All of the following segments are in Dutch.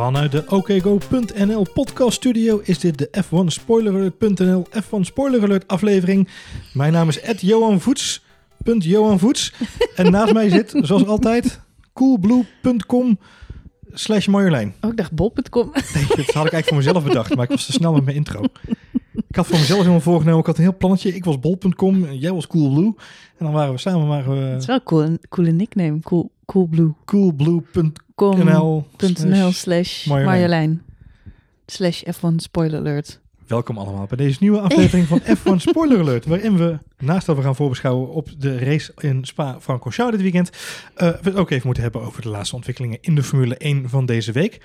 Vanuit de OKGo.nl podcast studio is dit de F1 Spoileralert.nl F1 Spoiler Alert aflevering. Mijn naam is Ed Johan Voets. Johan Voets. En naast mij zit, zoals altijd, coolblue.com slash Marjolein. Oh, ik dacht bol.com. Nee, dat had ik eigenlijk voor mezelf bedacht, maar ik was te snel met mijn intro. Ik had voor mezelf helemaal voorgenomen, ik had een heel plannetje. Ik was bol.com, jij was coolblue. En dan waren we samen, waren we... Het is wel een cool, coole nickname, cool, coolblue. coolblue.nl .nl slash Marjolein. Slash F1 Spoiler Alert. Welkom allemaal bij deze nieuwe aflevering van F1 Spoiler Alert. Waarin we, naast dat we gaan voorbeschouwen op de race in Spa-Francorchamps dit weekend, uh, we het ook even moeten hebben over de laatste ontwikkelingen in de Formule 1 van deze week.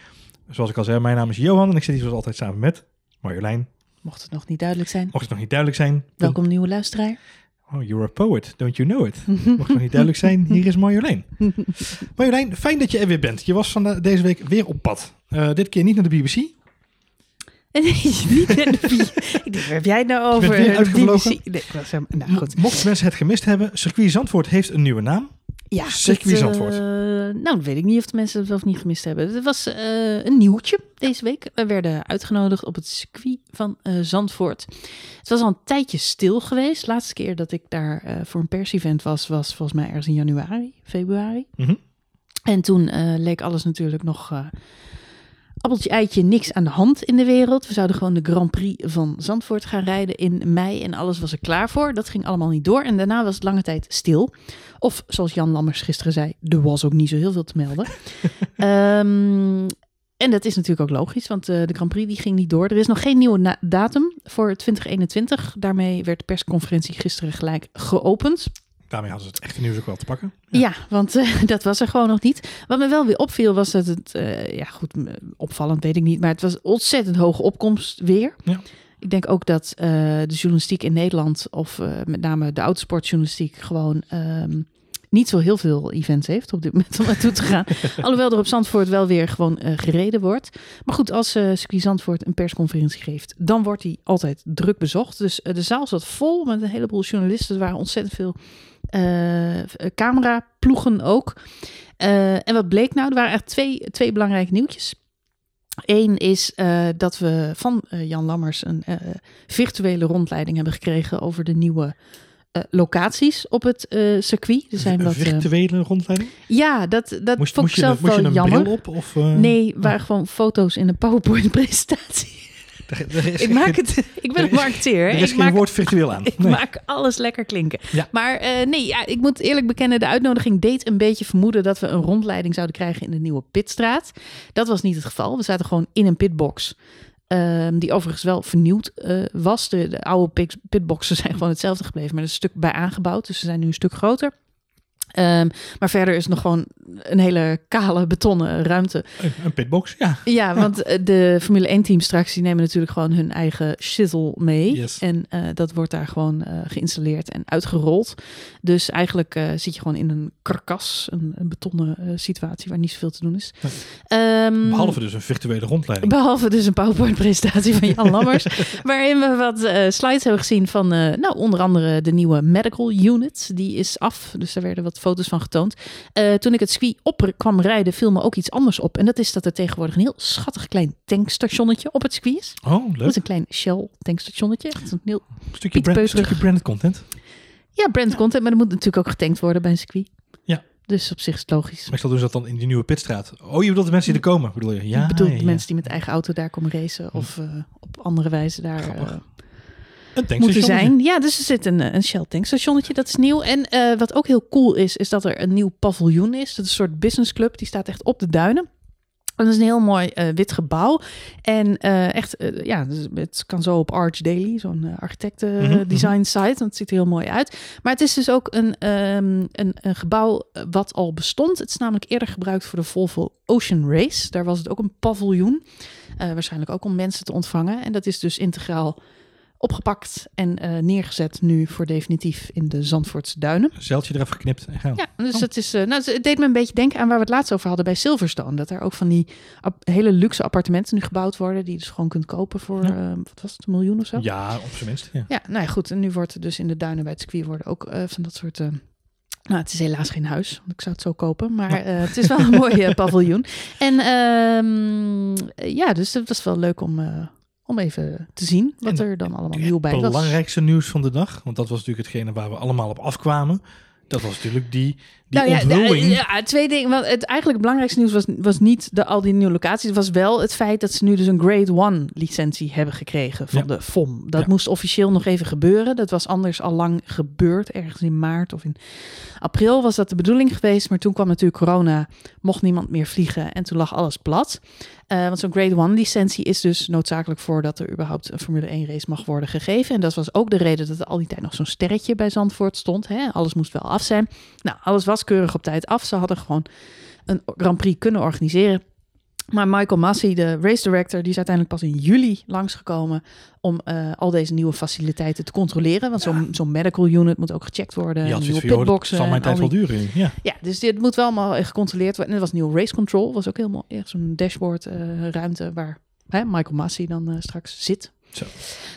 Zoals ik al zei, mijn naam is Johan en ik zit hier zoals altijd samen met Marjolein. Mocht het nog niet duidelijk zijn. Mocht het nog niet duidelijk zijn. Welkom nieuwe luisteraar. Oh, you're a poet, don't you know it? Mocht het nog niet duidelijk zijn, hier is Marjolein. Marjolein, fijn dat je er weer bent. Je was van deze week weer op pad. Uh, dit keer niet naar de BBC, Nee, niet naar de Ik denk, waar heb jij het nou over? Je uitgevlogen? Nee, was hem, nou, goed. Mochten mensen het gemist hebben, Circuit Zandvoort heeft een nieuwe naam. Ja, Circuit Zandvoort. Uh, nou, dat weet ik niet of de mensen het wel of niet gemist hebben. Het was uh, een nieuwtje deze week. We werden uitgenodigd op het circuit van uh, Zandvoort. Het was al een tijdje stil geweest. De laatste keer dat ik daar voor een pers-event was, was volgens mij ergens in januari, februari. Mm -hmm. En toen leek alles natuurlijk nog appeltje eitje niks aan de hand in de wereld. We zouden gewoon de Grand Prix van Zandvoort gaan rijden in mei en alles was er klaar voor. Dat ging allemaal niet door en daarna was het lange tijd stil. Of zoals Jan Lammers gisteren zei, er was ook niet zo heel veel te melden. um, en dat is natuurlijk ook logisch, want uh, de Grand Prix die ging niet door. Er is nog geen nieuwe datum voor 2021. Daarmee werd de persconferentie gisteren gelijk geopend. Daarmee hadden ze het echte nieuws ook wel te pakken. Ja, ja want uh, dat was er gewoon nog niet. Wat me wel weer opviel was dat het, uh, ja goed, opvallend weet ik niet, maar het was ontzettend hoge opkomst weer. Ja. Ik denk ook dat uh, de journalistiek in Nederland, of met name de autosportjournalistiek, gewoon um, niet zo heel veel events heeft op dit moment om naartoe te gaan. Alhoewel er op Zandvoort wel weer gewoon gereden wordt. Maar goed, als circuit Zandvoort een persconferentie geeft, dan wordt die altijd druk bezocht. Dus de zaal zat vol met een heleboel journalisten. Er waren ontzettend veel uh, cameraploegen ook. Uh, en wat bleek nou? Er waren echt twee, twee belangrijke nieuwtjes. Eén is uh, dat we van Jan Lammers een virtuele rondleiding hebben gekregen over de nieuwe locaties op het circuit. Er zijn een wat, virtuele rondleiding? Ja, dat, dat moest, vond moest ik zelf je, moest wel je een jammer. Bril op, of, nee, waren oh. gewoon foto's in een PowerPoint-presentatie. Ik, maak het, ik ben een marketeer. Er is ik maak, woord virtueel aan. Ik nee. maak alles lekker klinken. Ja. Maar uh, nee, ja, ik moet eerlijk bekennen, de uitnodiging deed een beetje vermoeden dat we een rondleiding zouden krijgen in de nieuwe pitstraat. Dat was niet het geval. We zaten gewoon in een pitbox. Um, die overigens wel vernieuwd uh, was. De, de oude pit, pitboxen zijn gewoon hetzelfde gebleven, maar er is een stuk bij aangebouwd. Dus ze zijn nu een stuk groter. Um, maar verder is nog gewoon een hele kale betonnen ruimte. Een, pitbox, ja. Ja, want de Formule 1 team straks die nemen natuurlijk gewoon hun eigen shizzle mee. Yes. En uh, dat wordt daar gewoon uh, geïnstalleerd en uitgerold. Dus eigenlijk uh, zit je gewoon in een karkas, een, een betonnen situatie waar niet zoveel te doen is. Nee. Um, behalve dus een virtuele rondleiding. Behalve dus een PowerPoint-presentatie van Jan Lammers. waarin we wat slides hebben gezien van, nou, onder andere de nieuwe medical unit. Die is af, dus daar werden wat foto's van getoond. Uh, toen ik het circuit op kwam rijden, viel me ook iets anders op. En dat is dat er tegenwoordig een heel schattig klein tankstationnetje op het circuit is. Oh, leuk. Dat is een klein Shell tankstationnetje. Echt een heel stukje, brand, stukje branded content. Ja, branded content, maar er moet natuurlijk ook getankt worden bij een circuit. Ja. Dus op zich is het logisch. Meestal doen ze dat dan in die nieuwe pitstraat. Oh, je bedoelt de mensen die er komen, bedoel je? Ja, ik bedoel ja, de ja. mensen die met eigen auto daar komen racen. Of uh, op andere wijze daar... Uh, een moeten zijn. Ja, dus er zit een, een Shell tankstationnetje, dat is nieuw. En uh, wat ook heel cool is, is dat er een nieuw paviljoen is. Dat is een soort businessclub, die staat echt op de duinen. En dat is een heel mooi uh, wit gebouw. En uh, echt, uh, ja, het kan zo op Arch Daily, zo'n architecten Mhm, -hmm, design site. Want het ziet er heel mooi uit. Maar het is dus ook een, um, een, een, gebouw wat al bestond. Het is namelijk eerder gebruikt voor de Volvo Ocean Race. Daar was het ook een paviljoen. waarschijnlijk ook om mensen te ontvangen. En dat is dus integraal opgepakt en uh, neergezet nu voor definitief in de Zandvoortse duinen. Zeiltje eraf geknipt en gaan. Ja, dus oh. het, is, uh, nou, het deed me een beetje denken aan waar we het laatst over hadden bij Silverstone. Dat er ook van die hele luxe appartementen nu gebouwd worden, die je dus gewoon kunt kopen voor, ja. uh, wat was het, een miljoen of zo? Ja, op zijn minst. Ja, ja nou ja, goed. En nu wordt er dus in de duinen bij het circuit worden ook van dat soort Nou, het is helaas geen huis, want ik zou het zo kopen. Maar eh, het is wel een mooi eh, paviljoen. En ehm, ja, dus het was wel leuk om, eh, om even te zien wat En er dan allemaal Het nieuw bij was. belangrijkste nieuws van de dag, want dat was natuurlijk hetgene waar we allemaal op afkwamen. Dat was natuurlijk die, die Nou ja, onthulling. de- ja, twee dingen. Want het eigenlijk het belangrijkste nieuws was, was niet de, al die nieuwe locaties. Het was wel het feit dat ze nu dus een Grade 1 licentie hebben gekregen van Ja. de FOM. Dat Ja. moest officieel nog even gebeuren. Dat was anders al lang gebeurd. Ergens in maart of in april was dat de bedoeling geweest. Maar toen kwam natuurlijk corona. Mocht niemand meer vliegen. En toen lag alles plat. Eh, want zo'n Grade 1 licentie is dus noodzakelijk voordat er überhaupt een Formule 1 race mag worden gegeven. En dat was ook de reden dat er al die tijd nog zo'n sterretje bij Zandvoort stond. Hè? Alles moest wel af zijn. Nou, alles was keurig op tijd af. Ze hadden gewoon een Grand Prix kunnen organiseren. Maar Michael Massey, de race director, die is uiteindelijk pas in juli langsgekomen om eh, al deze nieuwe faciliteiten te controleren. Want zo'n zo'n medical unit moet ook gecheckt worden. Had nieuwe pitboxen. zal mijn tijd wel die- duren. Ja. ja, dus dit moet wel allemaal gecontroleerd worden. En er was nieuw race control, was ook helemaal echt zo'n dashboard eh, ruimte waar hè, Michael Massey dan eh, straks zit. Zo.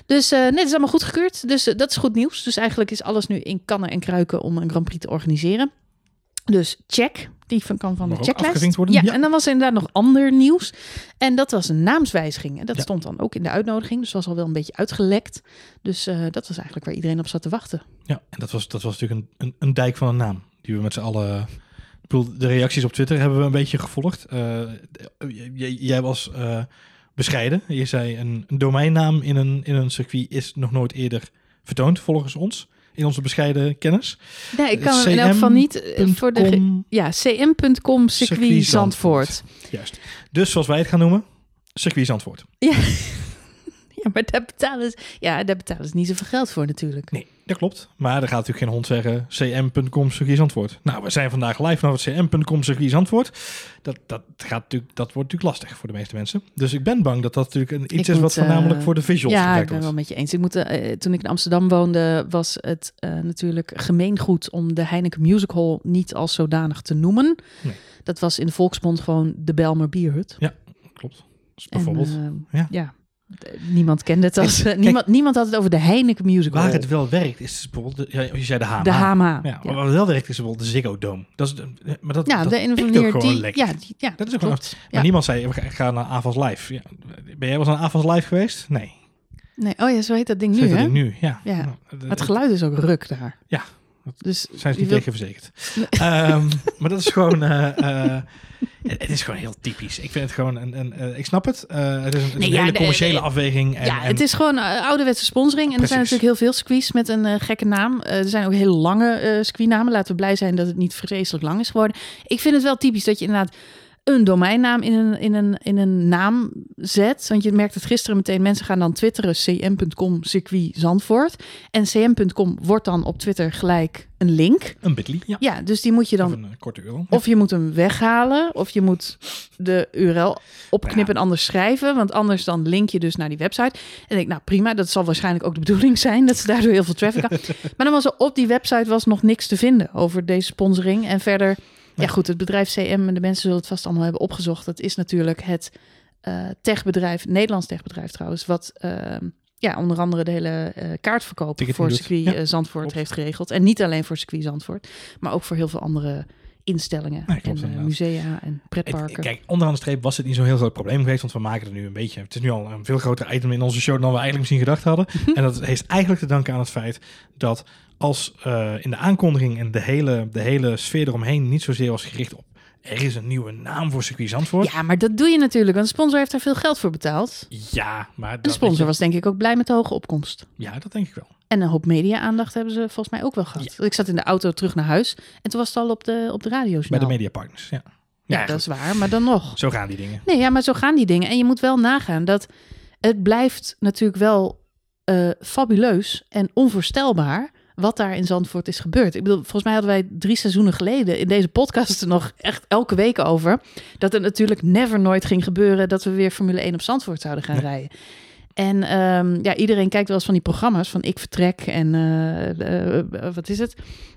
Dus nee, het is allemaal goedgekeurd. Dus eh, dat is goed nieuws. Dus eigenlijk is alles nu in kannen en kruiken om een Grand Prix te organiseren. Dus check. Die van, kan van Mag de checklist. worden? Ja, Ja. en dan was er inderdaad nog ander nieuws. En dat was een naamswijziging. En dat Ja. stond dan ook in de uitnodiging. Dus was al wel een beetje uitgelekt. Dus eh, dat was eigenlijk waar iedereen op zat te wachten. Ja, en dat was, dat was natuurlijk een, een, een dijk van een naam. Die we met z'n allen... Ik bedoel, de reacties op Twitter hebben we een beetje gevolgd. Eh, j- j- jij was eh, bescheiden. Je zei een, een domeinnaam in een, in een circuit is nog nooit eerder vertoond volgens ons. In onze bescheiden kennis. Nee, ik kan hem in elk geval niet eh, voor de... Ja, cm.com Circuit Zandvoort. Juist. Dus zoals wij het gaan noemen, circuit Zandvoort. Ja. ja, maar daar betalen, ze, ja, daar betalen ze niet zoveel geld voor natuurlijk. Nee, dat klopt. Maar er gaat natuurlijk geen hond zeggen cm.com circuit Zandvoort. Nou, we zijn vandaag live vanaf het cm.com circuit Zandvoort. Dat, dat, gaat natuurlijk, dat wordt natuurlijk lastig voor de meeste mensen. Dus ik ben bang dat dat natuurlijk een, iets Ik is wat eh, voornamelijk voor de visuals Ja, ik gebruikt ben wel wordt. met je eens. Ik moet, eh, toen ik in Amsterdam woonde, was het eh, natuurlijk gemeengoed om de Heineken Music Hall niet als zodanig te noemen. Nee. Dat was in de volksmond gewoon de Belmer Bierhut. Klopt. Dus bijvoorbeeld. eh, ja. ja. Niemand kende het als... Kijk- niemand, niemand had het over de Heineken Music waar het wel werkt is bijvoorbeeld, de, ja, je zei de HMA. de HMA. Ja, Ja, maar wat wel werkt is bijvoorbeeld de Ziggo Dome. Dat is, de- maar dat, ja dat de ook gewoon die... lekker. Ja, die, ja, Dat is ook klopt. Maar Ja. niemand zei, we gaan- naar Avals Live. Ja. Ben jij wel eens aan Avals Live geweest? Nee. Nee, oh ja, zo heet dat ding Zo nu, heet dat hè? ding nu, ja. Ja. Nou, de- het geluid is ook ruk daar. Ja. Dus zijn ze niet wilt- tegen verzekerd. Ehm, maar dat is gewoon... eh, eh, het is gewoon heel typisch. Ik vind het gewoon... Een, een, eh, ik snap het. Het is een, het is Nee, een ja, hele commerciële de- afweging. En, ja, en- het is gewoon ouderwetse sponsoring. En er zijn natuurlijk heel veel circuits met een gekke naam. Er zijn ook hele lange eh circuitnamen. Laten we blij zijn dat het niet vreselijk lang is geworden. Ik vind het wel typisch dat je inderdaad een domeinnaam in een, in een, in een naam zet. Want je merkt het gisteren meteen. Mensen gaan dan twitteren cm.com circuit Zandvoort. En cm.com wordt dan op Twitter gelijk een link. een bitly. Ja. Ja, dus die moet je dan Of een eh, korte euro. Of je moet hem weghalen, of je moet de URL opknippen en anders schrijven. Want anders dan link je dus naar die website. En ik denk, nou prima, dat zal waarschijnlijk ook de bedoeling zijn. Dat ze daardoor heel veel traffic. Maar dan was er op die website was nog niks te vinden over deze sponsoring. En verder, ja goed, het bedrijf CM, en de mensen zullen het vast allemaal hebben opgezocht. Dat is natuurlijk het eh, techbedrijf, Nederlands techbedrijf trouwens, wat... ehm, ja, onder andere de hele eh, kaartverkoop voor circuit Ja, eh, Zandvoort heeft geregeld. En niet alleen voor circuit Zandvoort, maar ook voor heel veel andere instellingen Nee, klopt en eh, musea en Het- pretparken. kijk, onderaan de streep was het niet zo'n heel groot probleem geweest, want we maken er nu een beetje. Het is nu al een veel groter item in onze show dan we eigenlijk misschien gedacht hadden. en dat heeft eigenlijk te danken aan het feit dat als eh, in de aankondiging en de hele, de hele sfeer eromheen niet zozeer was gericht op er is een nieuwe naam voor circuit Zandvoort. ja, maar dat doe je natuurlijk, want de sponsor heeft daar veel geld voor betaald. Ja, maar de sponsor was denk ik ook blij met de hoge opkomst. Ja, dat denk ik wel. En een hoop media-aandacht hebben ze volgens mij ook wel gehad. Ik zat in de auto terug naar huis en toen was het al op de, op de radio. Bij de mediapartners, ja. Ja, Ja, dat is waar, maar dan nog. Zo gaan die dingen. Nee, ja, maar zo gaan die dingen. En je moet wel nagaan dat het blijft natuurlijk wel eh, fabuleus en onvoorstelbaar wat daar in Zandvoort is gebeurd. Ik bedoel, volgens mij hadden wij drie seizoenen geleden in deze podcast er nog echt elke week over. Dat het natuurlijk never nooit ging gebeuren dat we weer Formule 1 op Zandvoort zouden gaan Nee. rijden. En ehm, ja, iedereen kijkt wel eens van die programma's van Ik Vertrek en eh, eh, wat is het?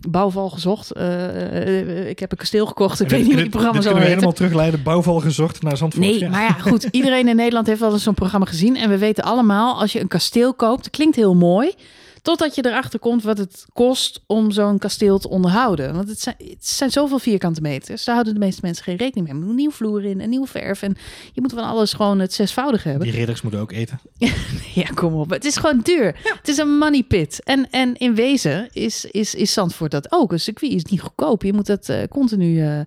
Bouwval gezocht. Eh, eh, ik heb een kasteel gekocht. Ik weet niet hoe die programma's kunnen we helemaal terugleiden. Bouwval gezocht naar Zandvoort. Nee, ja. maar ja, goed. Iedereen in Nederland heeft wel eens zo'n programma gezien. En we weten allemaal, als je een kasteel koopt, klinkt heel mooi. Totdat je erachter komt wat het kost om zo'n kasteel te onderhouden. Want het zijn, het zijn zoveel vierkante meters. Daar houden de meeste mensen geen rekening mee. Moet een nieuw vloer in, een nieuw verf. En je moet van alles gewoon het zesvoudige hebben. Die ridders moeten ook eten. Ja, kom op. Het is gewoon duur. Het is een money pit. En, en in wezen is, is, is Zandvoort dat ook. Een circuit is niet goedkoop. Je moet dat eh, continu eh,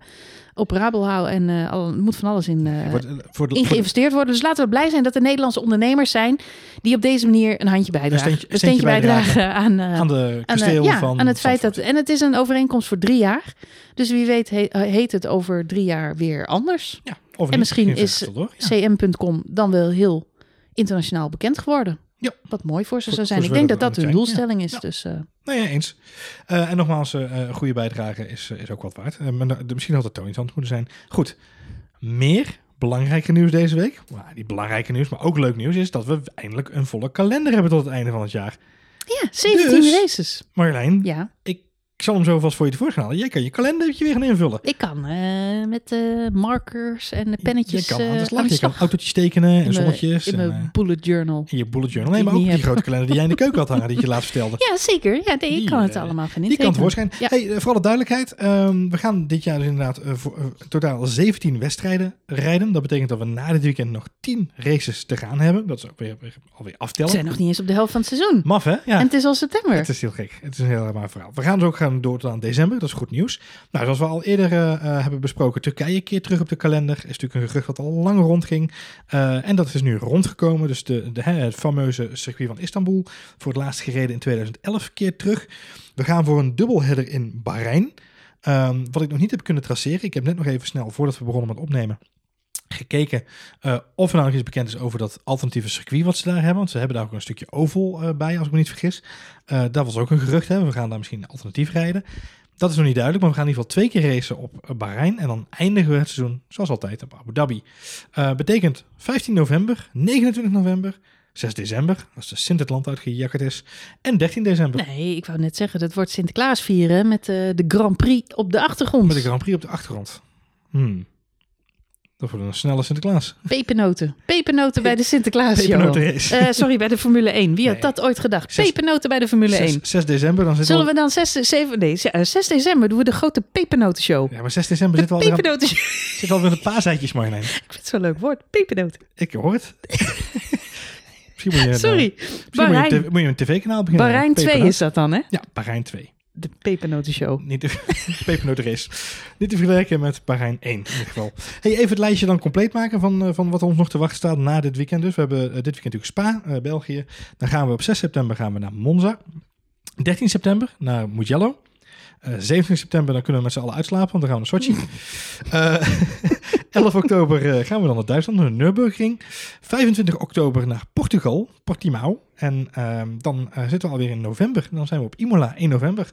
operabel houden. En eh, al, moet van alles in, eh, Wordt, eh, voor de, in geïnvesteerd worden. Dus laten we blij zijn dat er Nederlandse ondernemers zijn... die op deze manier een handje bijdragen. steentje- een steentje steentje bijdragen aan... aan de aan, kasteel ja, van aan het feit dat. En het is een overeenkomst voor drie jaar. Dus wie weet he- heet het over drie jaar weer anders. Ja, of en misschien is cm.com dan wel heel internationaal bekend geworden. Ja. Wat mooi voor ze Voor- zou zijn. Ik denk dat dat hun doelstelling is. Ja. Dus eh, Nee, ja, eens. Eh, en nogmaals, eh, een goede bijdrage is, is ook wat waard. Maar nou, misschien had het Tony Zand moeten zijn. Goed, meer belangrijke nieuws deze week. Maar die belangrijke nieuws, maar ook leuk nieuws is dat we eindelijk een volle kalender hebben tot het einde van het jaar. ja, 17 Dus- races. Marjolein, Ja, ik zal hem zo vast voor je tevoorschijn halen. Jij kan je kalendertje weer gaan invullen. ik kan eh, met eh, markers en pennetjes je kan aan de eh, slag. je kan autootjes tekenen en zonnetjes. in en, mijn eh, bullet journal. in je bullet journal. Nee, maar ook ik die niet grote kalender die jij in de keuken had hangen, die je laatst vertelde. Ja, zeker. Ja, nee, ik kan het eh, allemaal gaan Die kan tevoorschijn. Ja. Hey, eh, voor alle duidelijkheid, ehm, we gaan dit jaar dus inderdaad eh, voor, eh, totaal 17 wedstrijden rijden. Dat betekent dat we na dit weekend nog 10 races te gaan hebben. Dat is ook weer, weer- alweer We aftellen. zijn nog niet eens op de helft van het seizoen. Maf, hè? Ja. En het is al september. Het is heel gek. Het is een heel raar verhaal. We gaan dus ook gaan door tot aan december. Dat is goed nieuws. Nou, zoals we al eerder eh, eh, hebben besproken, Turkije keert terug op de kalender. Is natuurlijk een gerucht wat al lang rondging. Eh, en dat is nu rondgekomen. Dus de, de, het fameuze circuit van Istanbul, voor het laatst gereden in 2011, keert terug. We gaan voor een dubbelheader in Bahrein. Ehm, wat ik nog niet heb kunnen traceren. Ik heb net nog even snel, voordat we begonnen met opnemen, gekeken eh, of er nou nog iets bekend is over dat alternatieve circuit wat ze daar hebben. Want ze hebben daar ook een stukje oval eh, bij, als ik me niet vergis. Eh, dat was ook een gerucht. Hè? We gaan daar misschien alternatief rijden. Dat is nog niet duidelijk, maar we gaan in ieder geval twee keer racen op Bahrein. En dan eindigen we het seizoen, zoals altijd, op Abu Dhabi. Betekent 15 november, 29 november, 6 december, als de Sint het land uitgejakkerd is, en 13 december. Nee, ik wou net zeggen, dat wordt Sinterklaas vieren met de Grand Prix op de achtergrond. Met de Grand Prix op de achtergrond. Hmm. Dat wordt een snelle Sinterklaas. Pepernoten. Pepernoten bij de Sinterklaas. Eh, sorry, bij de Formule 1. Wie had Nee. dat ooit gedacht? Zes- Pepernoten bij de Formule 1. 6, 6 december, dan zitten Zullen we... dan 6, 7, nee, eh, 6 december doen we de grote pepernotenshow. Ja, maar 6 december De zitten we al weer aan- pepernotenshow. zitten we al weer met een paaseitjes, Marjolein. Ik vind het zo'n leuk woord. Pepernoten. Ik hoor het. Misschien moet je, een, Sorry. eh, misschien moet je, een Bahrein, tv moet je een tv-kanaal beginnen. Bahrein 2 Pepernoot. is dat dan, hè? Ja, Bahrein 2. De pepernotenshow. Niet de. Niet te vergelijken met Bahrein 1 in ieder geval. Hey, even het lijstje dan compleet maken van, eh, van wat ons nog te wachten staat na dit weekend. Dus we hebben eh, dit weekend natuurlijk Spa, eh, België. Dan gaan we op 6 september gaan we naar Monza. 13 september naar Mugello. Eh 17 september dan kunnen we met z'n allen uitslapen, want dan gaan we naar Sochi. Eh 11 oktober eh, gaan we dan naar Duitsland, naar Nürburgring. 25 oktober naar Portugal, Portimao. En ehm, dan eh, zitten we alweer in november. Dan zijn we op Imola 1 november.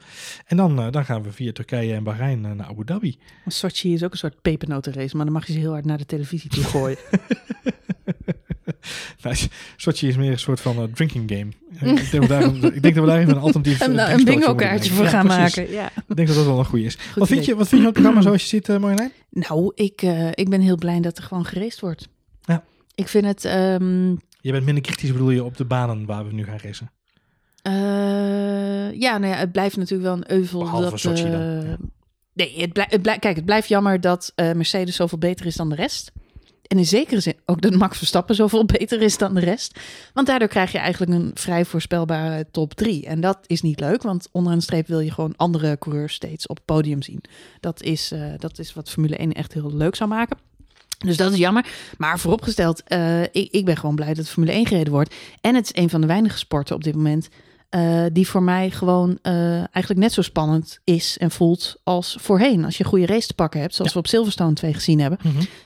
En dan, eh, dan gaan we via Turkije en Bahrein eh, naar Abu Dhabi. Sochi is ook een soort pepernotenrace, maar dan mag je ze heel hard naar de televisie toe gooien. Nou, Sochi is meer een soort van eh, drinking game. Eh, ik, denk dat we daar, ik denk dat we daar even een alternatief eh, een, een bingo kaartje voor gaan maken. Ja. Ik denk dat dat wel een goede is. Wat vind, je, wat vind je van het programma zoals je ziet, eh Marjolein? Nou, ik, eh, ik ben heel blij dat er gewoon geraced wordt. Ja. Ik vind het... ehm, Je bent minder kritisch bedoel je op de banen waar we nu gaan racen. eh, ja, nou ja, het blijft natuurlijk wel een euvel. Behalve dat, Sochi dan, eh, ja. Nee, het blijft, het blijft, kijk, het blijft jammer dat eh, Mercedes zoveel beter is dan de rest. En in zekere zin ook dat Max Verstappen zoveel beter is dan de rest. Want daardoor krijg je eigenlijk een vrij voorspelbare top 3. En dat is niet leuk, want onderaan de streep wil je gewoon andere coureurs steeds op het podium zien. Dat is, eh, dat is wat Formule 1 echt heel leuk zou maken. Dus dat is jammer. Maar vooropgesteld, eh, ik, ik ben gewoon blij dat Formule 1 gereden wordt. En het is een van de weinige sporten op dit moment eh, die voor mij gewoon eh, eigenlijk net zo spannend is en voelt als voorheen. Als je een goede race te pakken hebt, zoals we op Silverstone 2 gezien hebben,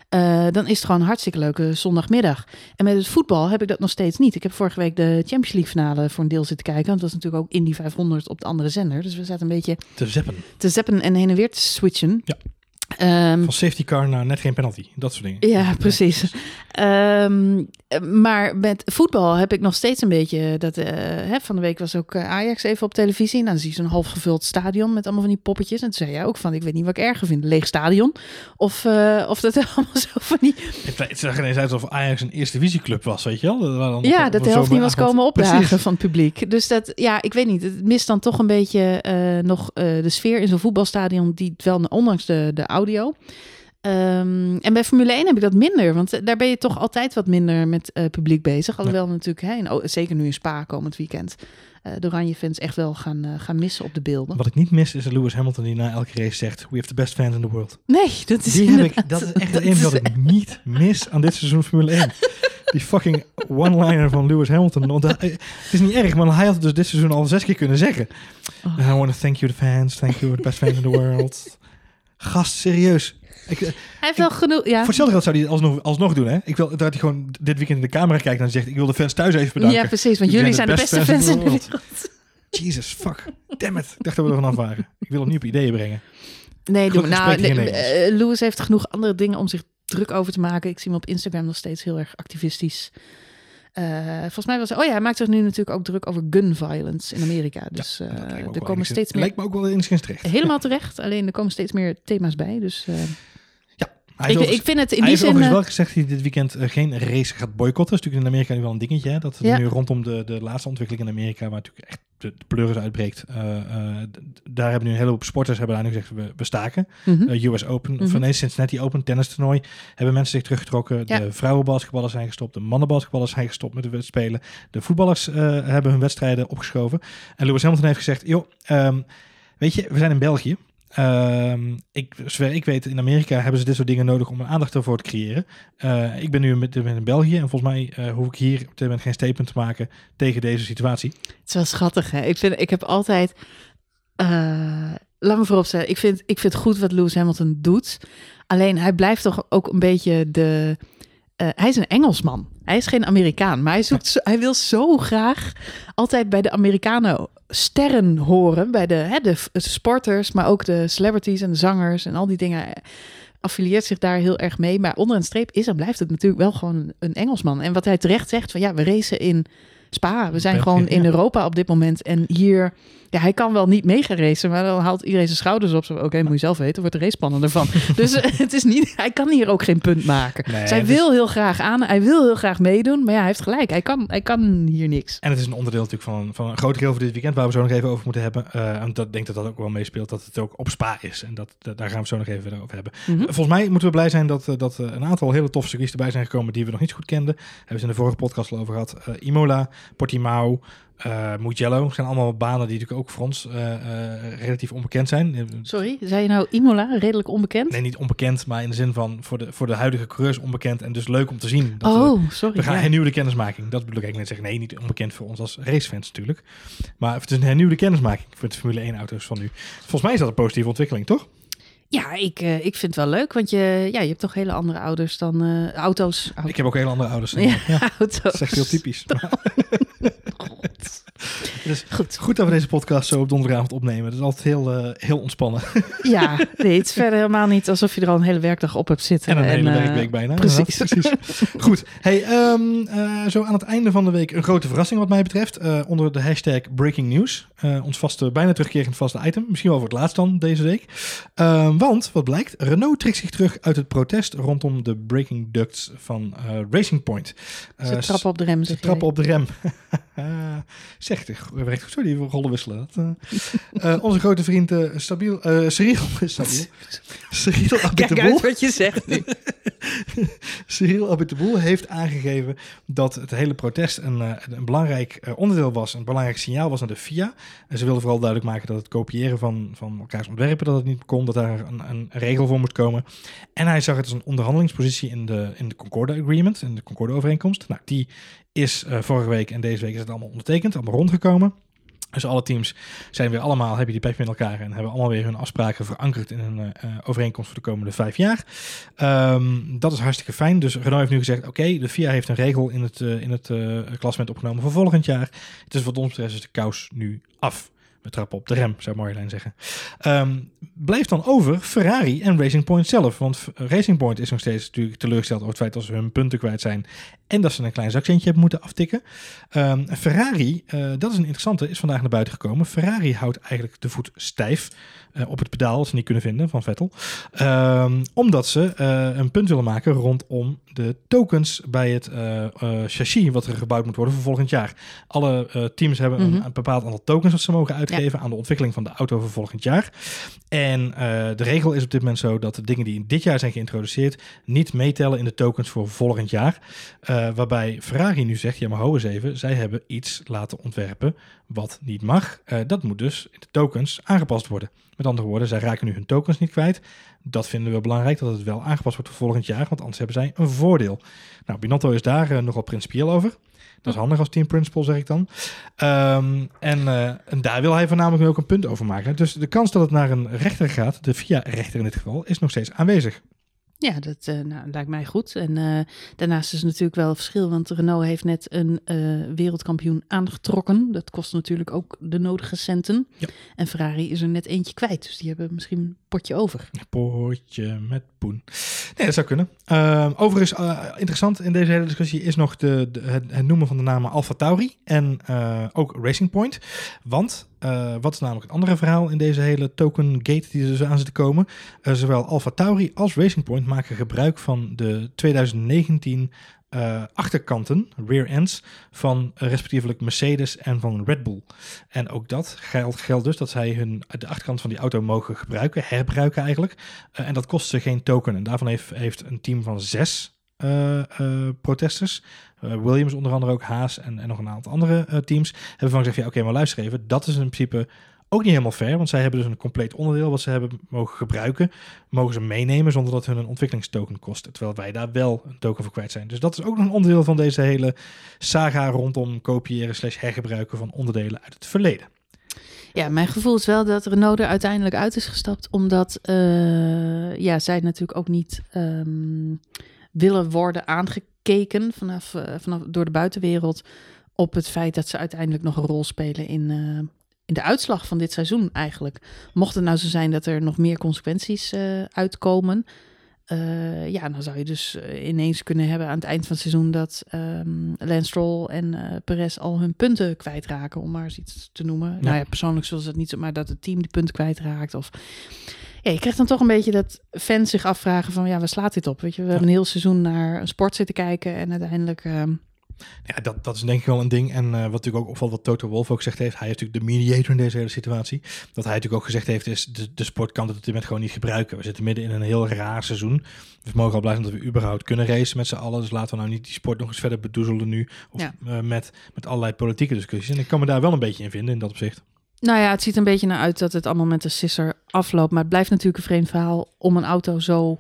eh, dan is het gewoon een hartstikke leuke zondagmiddag. En met het voetbal heb ik dat nog steeds niet. Ik heb vorige week de Champions League finale voor een deel zitten kijken. Want dat was natuurlijk ook Indy 500 op de andere zender. Dus we zaten een beetje Te zeppen. te zappen en heen en weer te switchen. Ja. Ehm, Van safety car naar net geen penalty. Dat soort dingen. Ja, precies. Ehm, maar met voetbal heb ik nog steeds een beetje dat. eh, hè, van de week was ook eh, Ajax even op televisie. Nou, dan zie je zo'n half gevuld stadion met allemaal van die poppetjes. En toen zei jij ook van: ik weet niet wat ik erger vind, leeg stadion of eh, of dat allemaal zo van die. Het, zag ineens uit alsof Ajax een eerste divisieclub was, weet je wel? Dat waren dan Ja, op- dat de helft niet was komen opdagen Precies. van het publiek. Dus dat, ja, ik weet niet. Het mist dan toch een beetje nog de sfeer in zo'n voetbalstadion, die wel, ondanks de, de audio. Ehm, en bij Formule 1 heb ik dat minder, want eh, daar ben je toch altijd wat minder met eh, publiek bezig. Alhoewel natuurlijk, hè, in, O- zeker nu in Spa komend weekend, eh, de Oranje fans echt wel gaan, gaan missen op de beelden. Wat ik niet mis is Lewis Hamilton die na elke race zegt: We have the best fans in the world. Nee, dat is Die heb ik, dat is echt dat enige wat ik niet mis aan dit seizoen Formule 1. Die fucking one-liner van Lewis Hamilton. Want het is niet erg, maar hij had het dus dit seizoen al zes keer kunnen zeggen. Oh. I want to thank you the fans, thank you the best fans in the world. Gast, serieus. Ik, eh, Hij heeft wel genoeg, ja. Voor hetzelfde geld zou hij alsnog, alsnog doen, hè? Ik wil dat hij gewoon dit weekend in de camera kijkt en zegt: Ik wil de fans thuis even bedanken. Ja, precies, want Jullie zijn de beste beste fans in de wereld. Jesus, fuck. Damn it. Ik dacht dat we er vanaf waren. Ik wil hem niet op ideeën brengen. Nee, doe, nou, hij nee, eh, Lewis heeft genoeg andere dingen om zich druk over te maken. Ik zie hem op Instagram nog steeds heel erg activistisch. Eh, volgens mij was oh ja, hij maakt zich nu natuurlijk ook druk over gun violence in Amerika. Dus eh, er komen steeds meer. Lijkt me ook wel enigszins terecht. Helemaal terecht. Alleen er komen steeds meer thema's bij. Dus eh, Hij ik, ik vind het in die heeft zin. wel gezegd dat hij dit weekend geen race gaat boycotten. Dat is natuurlijk in Amerika nu wel een dingetje. Hè? Dat Ja. nu rondom de, de laatste ontwikkeling in Amerika, waar natuurlijk echt de, de pleuris uitbreekt. d- daar hebben nu een hele hoop sporters hebben daar nu gezegd, we, we staken. mhm. Eh, US Open, nee, Cincinnati Open, tennis toernooi, hebben mensen zich teruggetrokken. Ja. De vrouwenbasketballers zijn gestopt, de mannenbasketballers zijn gestopt met de spelen. De voetballers hebben hun wedstrijden opgeschoven. En Lewis Hamilton heeft gezegd, joh, ehm, weet je, we zijn in België. Ehm, ik, zover ik weet, in Amerika hebben ze dit soort dingen nodig om een aandacht ervoor te creëren. Eh, ik ben nu met, in België en volgens mij eh, hoef ik hier op dit moment geen statement te maken tegen deze situatie. Het is wel schattig, hè? Ik, vind, ik heb altijd... eh, laat me vooropstellen. Ik vind, ik vind goed wat Lewis Hamilton doet. Alleen hij blijft toch ook een beetje de... eh, hij is een Engelsman. Hij is geen Amerikaan. Maar hij, zoekt, zo- hij wil zo graag altijd bij de Amerikanen sterren horen. Bij de, hè, de sporters, maar ook de celebrities en de zangers en al die dingen. Hij affilieert zich daar heel erg mee. Maar onder een streep is en blijft het natuurlijk wel gewoon een Engelsman. En wat hij terecht zegt, van ja, we racen in Spa. We zijn België, gewoon in ja. Europa op dit moment. En hier, ja, hij kan wel niet mee gaan racen, maar dan haalt iedereen zijn schouders op. Oké, moet je zelf weten, wordt de race spannender van. dus eh, het is niet, hij kan hier ook geen punt maken. Nee, dus is- wil heel graag aan, hij wil heel graag meedoen, maar ja, hij heeft gelijk. Hij kan, hij kan hier niks. En het is een onderdeel natuurlijk van, van een groot deel van dit weekend, waar we zo nog even over moeten hebben. Eh, en dat ik denk dat dat ook wel meespeelt, dat het ook op spa is. En dat, dat- daar gaan we zo nog even verder over hebben. Mhm. Volgens mij moeten we blij zijn dat, eh, dat een aantal hele toffe circuits erbij zijn gekomen die we nog niet goed kenden. Hebben we het in de vorige podcast al over gehad. Eh, Imola, Portimao, eh Mugello. zijn allemaal banen die natuurlijk ook voor ons eh, eh, relatief onbekend zijn. Sorry, zei je nou Imola, redelijk onbekend? Nee, niet onbekend, maar in de zin van voor de, voor de huidige coureurs onbekend. En dus leuk om te zien. Dat we- oh, sorry. we gaan ja. hernieuwde kennismaking. Dat bedoel ik eigenlijk net zeggen. Nee, niet onbekend voor ons als racefans natuurlijk. Maar het is een hernieuwde kennismaking voor de Formule 1 auto's van nu. Volgens mij is dat een positieve ontwikkeling, toch? Ja, ik, eh, ik vind het wel leuk, want je, ja, je hebt toch hele andere ouders dan eh, auto's. Au- Ik heb ook hele andere ouders. dan Ja, auto's. dat is echt heel typisch. Dus Goed. goed dat we deze podcast zo op donderdagavond opnemen. Dat is altijd heel, eh, heel ontspannen. Ja, nee, het is verder helemaal niet alsof je er al een hele werkdag op hebt zitten. En een hele werkweek bijna. precies. precies. Goed. Hey, ehm, eh, zo aan het einde van de week een grote verrassing wat mij betreft. onder de hashtag Breaking News. Ons vaste, bijna terugkerend vaste item. Misschien wel voor het laatst dan deze week. Ehm, want, wat blijkt, Renault trekt zich terug uit het protest rondom de braking ducts van eh, Racing Point. Eh, Ze trappen op de rem. Ze trappen op de rem. Zeg, het werkt goed zo, die rollen wisselen. Dat, eh, eh, onze grote vriend eh, Stabiel, eh Cyril, Stabiel, Cyril Kijk uit wat je zegt nu. Cyril heeft aangegeven dat het hele protest een, eh, een belangrijk eh, onderdeel was, een belangrijk signaal was naar de FIA. En ze wilden vooral duidelijk maken dat het kopiëren van, van elkaars ontwerpen, dat het niet kon, dat daar een, een regel voor moest komen. En hij zag het als een onderhandelingspositie in de, in de Concorde Agreement, in de Concorde Overeenkomst. Nou, die is eh, vorige week en deze week is het allemaal ondertekend, allemaal rondgekomen. Dus alle teams zijn weer allemaal, hebben die pech met elkaar en hebben allemaal weer hun afspraken verankerd in een eh, eh, overeenkomst voor de komende vijf jaar. Ehm, dat is hartstikke fijn. Dus Renault heeft nu gezegd, oké, de FIA heeft een regel in het, eh, in het eh, klassement opgenomen voor volgend jaar. Het is wat ons betreft is de kous nu af. We trappen op de rem, zou Marjolein zeggen. Ehm, blijft dan over Ferrari en Racing Point zelf. Want Racing Point is nog steeds natuurlijk teleurgesteld over het feit dat ze hun punten kwijt zijn. En dat ze een klein zakcentje hebben moeten aftikken. Ehm, Ferrari, eh, dat is een interessante, is vandaag naar buiten gekomen. Ferrari houdt eigenlijk de voet stijf eh, op het pedaal, als ze niet kunnen vinden van Vettel. Ehm, omdat ze eh, een punt willen maken rondom de tokens bij het chassis wat er gebouwd moet worden voor volgend jaar. Alle teams hebben een, Mhm. een bepaald aantal tokens dat ze mogen uitgeven aan de ontwikkeling van de auto voor volgend jaar. En eh, de regel is op dit moment zo dat de dingen die in dit jaar zijn geïntroduceerd niet meetellen in de tokens voor volgend jaar. Eh, waarbij Ferrari nu zegt, ja maar hou eens even, zij hebben iets laten ontwerpen wat niet mag. Eh, dat moet dus in de tokens aangepast worden. Met andere woorden, zij raken nu hun tokens niet kwijt. Dat vinden we belangrijk, dat het wel aangepast wordt voor volgend jaar, want anders hebben zij een voordeel. Nou, Binotto is daar nogal principieel over. Dat is handig als team principal, zeg ik dan. Ehm, en, eh, en daar wil hij voornamelijk nu ook een punt over maken. Dus de kans dat het naar een rechter gaat, de VIA-rechter in dit geval, is nog steeds aanwezig. Ja, dat eh, nou, lijkt mij goed. En eh, daarnaast is natuurlijk wel een verschil, want Renault heeft net een wereldkampioen aangetrokken. Dat kost natuurlijk ook de nodige centen. Ja. En Ferrari is er net eentje kwijt, dus die hebben misschien potje over. Potje met poen. Nee, dat zou kunnen. Ehm, overigens, eh, interessant in deze hele discussie is nog de, het, noemen van de namen Alfa Tauri en eh, ook Racing Point. Want, eh, wat is namelijk het andere verhaal in deze hele token gate die er dus aan zit te komen? Zowel Alfa Tauri als Racing Point maken gebruik van de 2019 eh, achterkanten, rear ends, van eh, respectievelijk Mercedes en van Red Bull. En ook dat geldt, dus dat zij hun, de achterkant van die auto mogen gebruiken, herbruiken eigenlijk. Eh, en dat kost ze geen token. En daarvan heeft, heeft een team van zes protesters, Williams onder andere ook, Haas en, en nog een aantal andere teams, hebben van gezegd, ja oké, maar luister even, dat is in principe ook niet helemaal fair, want zij hebben dus een compleet onderdeel wat ze hebben mogen gebruiken, mogen ze meenemen zonder dat hun een ontwikkelingstoken kost. Terwijl wij daar wel een token voor kwijt zijn. Dus dat is ook nog een onderdeel van deze hele saga rondom kopiëren slash hergebruiken van onderdelen uit het verleden. Ja, mijn gevoel is wel dat Renault er uiteindelijk uit is gestapt, omdat eh, ja, zij natuurlijk ook niet ehm, willen worden aangekeken vanaf, eh, vanaf, door de buitenwereld op het feit dat ze uiteindelijk nog een rol spelen in, eh, in de uitslag van dit seizoen eigenlijk. Mocht het nou zo zijn dat er nog meer consequenties eh, uitkomen, eh, ja, dan zou je dus eh, ineens kunnen hebben aan het eind van het seizoen dat ehm Lance Stroll en eh Perez al hun punten kwijtraken, om maar eens iets te noemen. Nou ja, persoonlijk zullen ze het niet zo, maar dat het team die punten kwijtraakt. Of ja, je krijgt dan toch een beetje dat fans zich afvragen van ja, waar slaat dit op? Weet je, we hebben een heel seizoen naar een sport zitten kijken en uiteindelijk. ehm, Ja, dat, dat is denk ik wel een ding. En eh, wat natuurlijk ook opvalt, wat Toto Wolff ook gezegd heeft. Hij is natuurlijk de mediator in deze hele situatie. Dat hij natuurlijk ook gezegd heeft, is de, de sport kan het op dit moment gewoon niet gebruiken. We zitten midden in een heel raar seizoen. We mogen al blij zijn dat we überhaupt kunnen racen met z'n allen. Dus laten we nou niet die sport nog eens verder bedoezelen nu. Of Ja. eh, met, met allerlei politieke discussies. En ik kan me daar wel een beetje in vinden in dat opzicht. Nou ja, het ziet een beetje naar uit dat het allemaal met de sisser afloopt. Maar het blijft natuurlijk een vreemd verhaal om een auto zo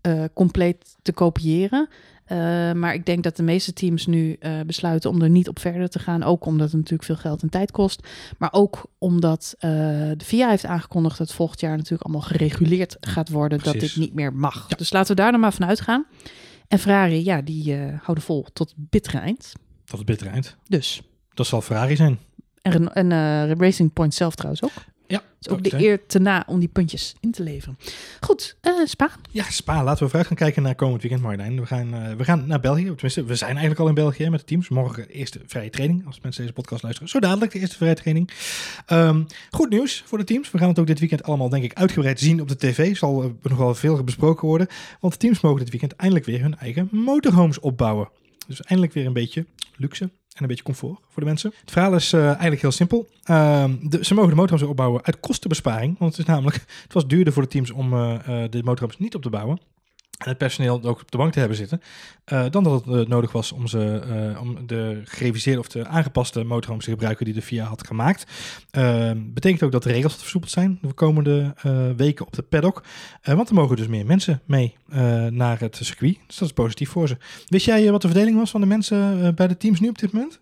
eh, compleet te kopiëren. Eh, maar ik denk dat de meeste teams nu eh, besluiten om er niet op verder te gaan. Ook omdat het natuurlijk veel geld en tijd kost. Maar ook omdat eh, de VIA heeft aangekondigd dat volgend jaar natuurlijk allemaal gereguleerd gaat worden. Dat dit niet meer mag. Dus laten we daar dan maar van uitgaan. En Ferrari, ja, die houden vol tot het bittere eind. Tot het bittere eind. Dus. Dat zal Ferrari zijn. En, en Racing Point zelf trouwens ook. Ja, is ook de zijn. eer te na om die puntjes in te leveren. Goed, eh, Spa. Ja, Spa. Laten we vooruit gaan kijken naar komend weekend, Marjolein. We gaan, eh, we gaan naar België. Tenminste, we zijn eigenlijk al in België met de teams. Morgen de eerste vrije training, als mensen deze podcast luisteren. Zo dadelijk de eerste vrije training. Ehm, goed nieuws voor de teams. We gaan het ook dit weekend allemaal, denk ik, uitgebreid zien op de tv. Zal eh, nog wel veel besproken worden. Want de teams mogen dit weekend eindelijk weer hun eigen motorhomes opbouwen. Dus eindelijk weer een beetje luxe en een beetje comfort voor de mensen. Het verhaal is eh, eigenlijk heel simpel. Ehm, ze mogen de motorhomes opbouwen uit kostenbesparing. Want het is namelijk, het was duurder voor de teams om eh, eh, de motorhomes niet op te bouwen. En het personeel ook op de bank te hebben zitten. eh, dan dat het eh, nodig was om, ze, eh, om de gereviseerde of de aangepaste motorhomes te gebruiken die de VIA had gemaakt. Betekent ook dat de regels wat versoepeld zijn de komende weken op de paddock. Want er mogen dus meer mensen mee naar het circuit. Dus dat is positief voor ze. Wist jij wat de verdeling was van de mensen bij de teams nu op dit moment?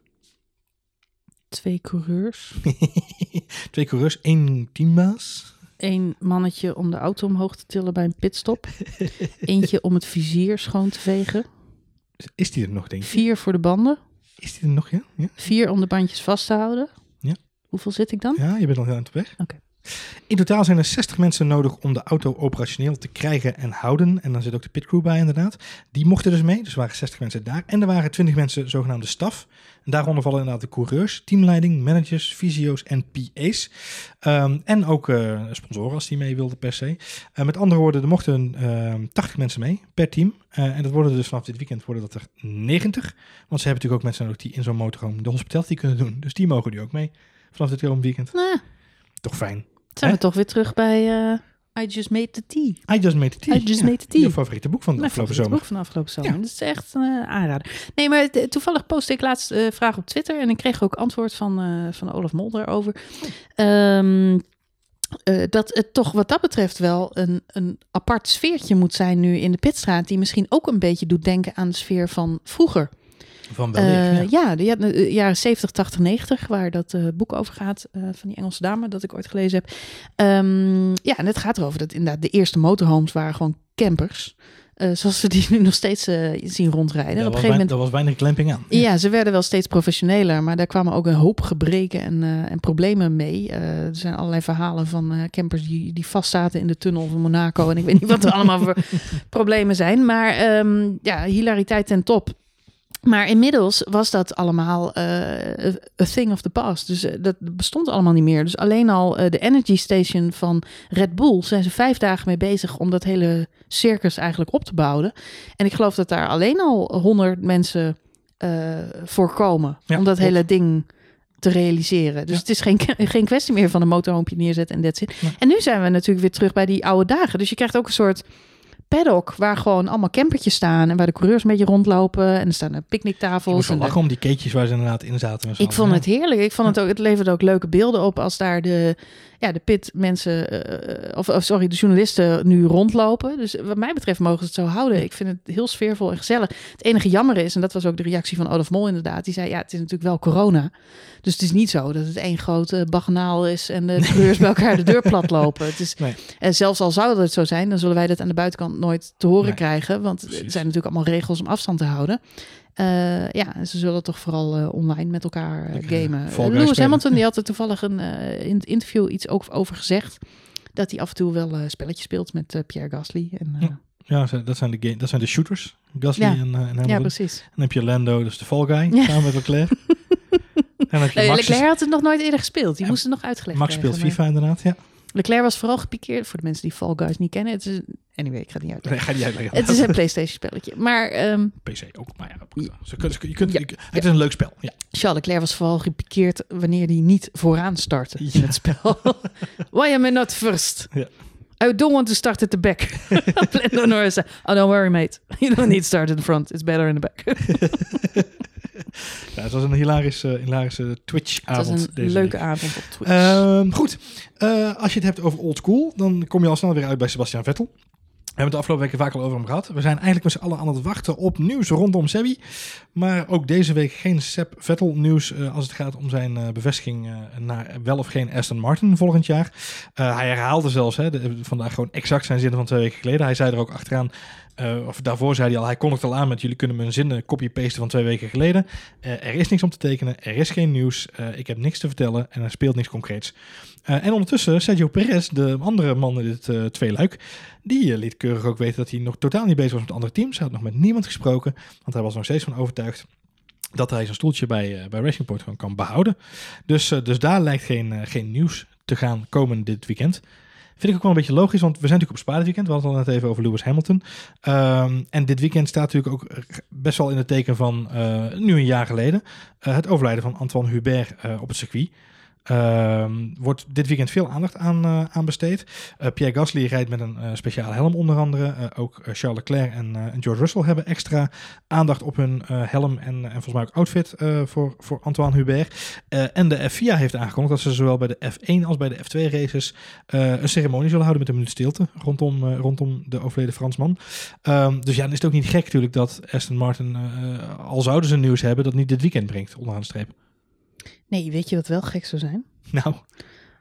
Twee coureurs. Twee coureurs, één teambaas. Eén mannetje om de auto omhoog te tillen bij een pitstop. Eentje om het vizier schoon te vegen. Is die er nog, denk je? Vier voor de banden. Is die er nog, ja? ja? Vier om de bandjes vast te houden. Ja. Hoeveel zit ik dan? Ja, je bent al heel eind op weg. Oké. In totaal zijn er 60 mensen nodig om de auto operationeel te krijgen en houden. En dan zit ook de pitcrew bij inderdaad. Die mochten dus mee, dus er waren 60 mensen daar. En er waren 20 mensen zogenaamde staf. En daaronder vallen inderdaad de coureurs, teamleiding, managers, fysio's en PA's. Ehm, en ook eh, sponsoren als die mee wilden per se. Eh, met andere woorden, er mochten ehm 80 mensen mee per team. Eh, en dat worden dus vanaf dit weekend worden dat er 90. Want ze hebben natuurlijk ook mensen nodig die in zo'n motorhome de hospitality kunnen doen. Dus die mogen nu ook mee vanaf dit komend weekend. Nou, Toch fijn. Zijn we toch weer terug bij eh, I Just Made the Tea. I Just Made the Tea. I Just Ja, Made the Tea. Je favoriete boek van de Mijn afgelopen favoriete zomer. boek van de afgelopen zomer. Ja. Dat is echt een eh, aanrader. Nee, maar toevallig postte ik laatst eh vraag op Twitter en ik kreeg ook antwoord van, eh, van Olaf Mol daarover. Ehm, eh, dat het toch wat dat betreft wel een, een apart sfeertje moet zijn nu in de Pitstraat, die misschien ook een beetje doet denken aan de sfeer van vroeger. Van wel Eh, ja. de de jaren 70, 80, 90, waar dat eh, boek over gaat eh, van die Engelse dame dat ik ooit gelezen heb. Ehm, ja, en het gaat erover dat inderdaad de eerste motorhomes waren gewoon campers. eh, zoals we die nu nog steeds eh, zien rondrijden. Op was, een gegeven moment daar was weinig clamping aan. ja, ze werden wel steeds professioneler, maar daar kwamen ook een hoop gebreken en, eh, en problemen mee. Eh, er zijn allerlei verhalen van eh, campers die, die vastzaten in de tunnel van Monaco. En ik weet niet wat er allemaal voor problemen zijn. Maar ehm, ja, hilariteit ten top. Maar inmiddels was dat allemaal eh, a thing of the past. Dus eh, dat bestond allemaal niet meer. Dus alleen al eh, de Energy Station van Red Bull zijn ze vijf dagen mee bezig om dat hele circus eigenlijk op te bouwen. En ik geloof dat daar alleen al honderd mensen voorkomen Ja, om dat klopt. hele ding te realiseren. Dus Ja. het is geen, geen kwestie meer van een motorhoompje neerzetten en that's it. Nee. En nu zijn we natuurlijk weer terug bij die oude dagen. Dus je krijgt ook een soort paddock waar gewoon allemaal campertjes staan en waar de coureurs een beetje rondlopen en er staan er Ik moest picknicktafels. de- lachen om die keetjes waar ze inderdaad in zaten. ik vond het heerlijk. Ik vond het ook, het leverde ook leuke beelden op als daar de, ja, de pit mensen, eh, of, of sorry, de journalisten nu rondlopen. Dus wat mij betreft mogen ze het zo houden. Ik vind het heel sfeervol en gezellig. Het enige jammer is, en dat was ook de reactie van Olaf Mol inderdaad, die zei, ja, het is natuurlijk wel corona. Dus het is niet zo dat het één grote baganaal is en de coureurs bij elkaar de deur plat lopen. Het is, Nee. En zelfs al zou dat zo zijn, dan zullen wij dat aan de buitenkant nooit te horen Nee, krijgen. Want precies. er zijn natuurlijk allemaal regels om afstand te houden. Eh, ja, en ze zullen toch vooral eh, online met elkaar eh, gamen. Lewis spelen. Hamilton die had er toevallig een, in het interview iets ook over gezegd. Dat hij af en toe wel spelletjes speelt met Pierre Gasly. En, Ja, Ja, dat zijn de, game, dat zijn de shooters. Gasly Ja. en, en Hamilton. ja, precies. dan heb je Lando, dus de fall guy, Ja. samen met Leclerc. en dan heb je Max, Leclerc had het nog nooit eerder gespeeld. Die moest het nog uitgelegd Max speelt krijgen, FIFA inderdaad, ja. Leclerc was vooral gepikeerd voor de mensen die Fall Guys niet kennen. Het is, anyway, ik ga het niet uitleggen. Nee, ga die uitleggen. Het is een PlayStation spelletje. Maar ehm, PC ook, maar ja. Ze kunnen- ze- je kunt, Ja. je- het is een leuk spel, ja. Charles Leclerc was vooral gepikeerd wanneer hij niet vooraan startte in het spel. Why am I not first? I don't want to start at the back. Lando Norris oh don't worry mate. You don't need to start in the front. It's better in the back. ja het was een hilarische, hilarische Het Twitch-avond. was een deze leuke week. avond op Twitch. Ehm, goed, Eh, als je het hebt over old school, dan kom je al snel weer uit bij Sebastian Vettel. We hebben het de afgelopen weken vaak al over hem gehad. We zijn eigenlijk met z'n allen aan het wachten op nieuws rondom Sebi. Maar ook deze week geen Seb Vettel nieuws eh, als het gaat om zijn eh, bevestiging naar wel of geen Aston Martin volgend jaar. Hij herhaalde zelfs hè, de- vandaag gewoon exact zijn zinnen van twee weken geleden. Hij zei er ook achteraan, eh, of daarvoor zei hij al, hij kondigt al aan met jullie kunnen mijn zinnen copy-pasten van twee weken geleden. Eh, er is niks om te tekenen, er is geen nieuws, eh, ik heb niks te vertellen en er speelt niks concreets. En ondertussen, Sergio Perez, de andere man in dit tweeluik, die liet keurig ook weten dat hij nog totaal niet bezig was met andere teams. Hij had nog met niemand gesproken, want hij was nog steeds van overtuigd dat hij zijn stoeltje bij, bij Racing Point gewoon kan behouden. Dus, dus daar lijkt geen, geen nieuws te gaan komen dit weekend. Vind ik ook wel een beetje logisch, want we zijn natuurlijk op Spa dit weekend. We hadden het al net even over Lewis Hamilton. Ehm, en dit weekend staat natuurlijk ook best wel in het teken van eh, nu een jaar geleden. eh, het overlijden van Antoine Hubert eh, op het circuit. Ehm, wordt dit weekend veel aandacht aan, eh, aan besteed. Eh, Pierre Gasly rijdt met een eh, speciale helm onder andere. Ook Charles Leclerc en, George Russell hebben extra aandacht op hun helm en, en volgens mij ook outfit voor, voor Antoine Hubert. En de FIA heeft aangekondigd dat ze zowel bij de F1 als bij de F2 races een ceremonie zullen houden met een minuut stilte rondom, rondom de overleden Fransman. Ehm, dus ja, dan is het ook niet gek natuurlijk dat Aston Martin, al zouden ze nieuws hebben, dat niet dit weekend brengt onderaan de streep. Nee, weet je wat wel gek zou zijn? Nou,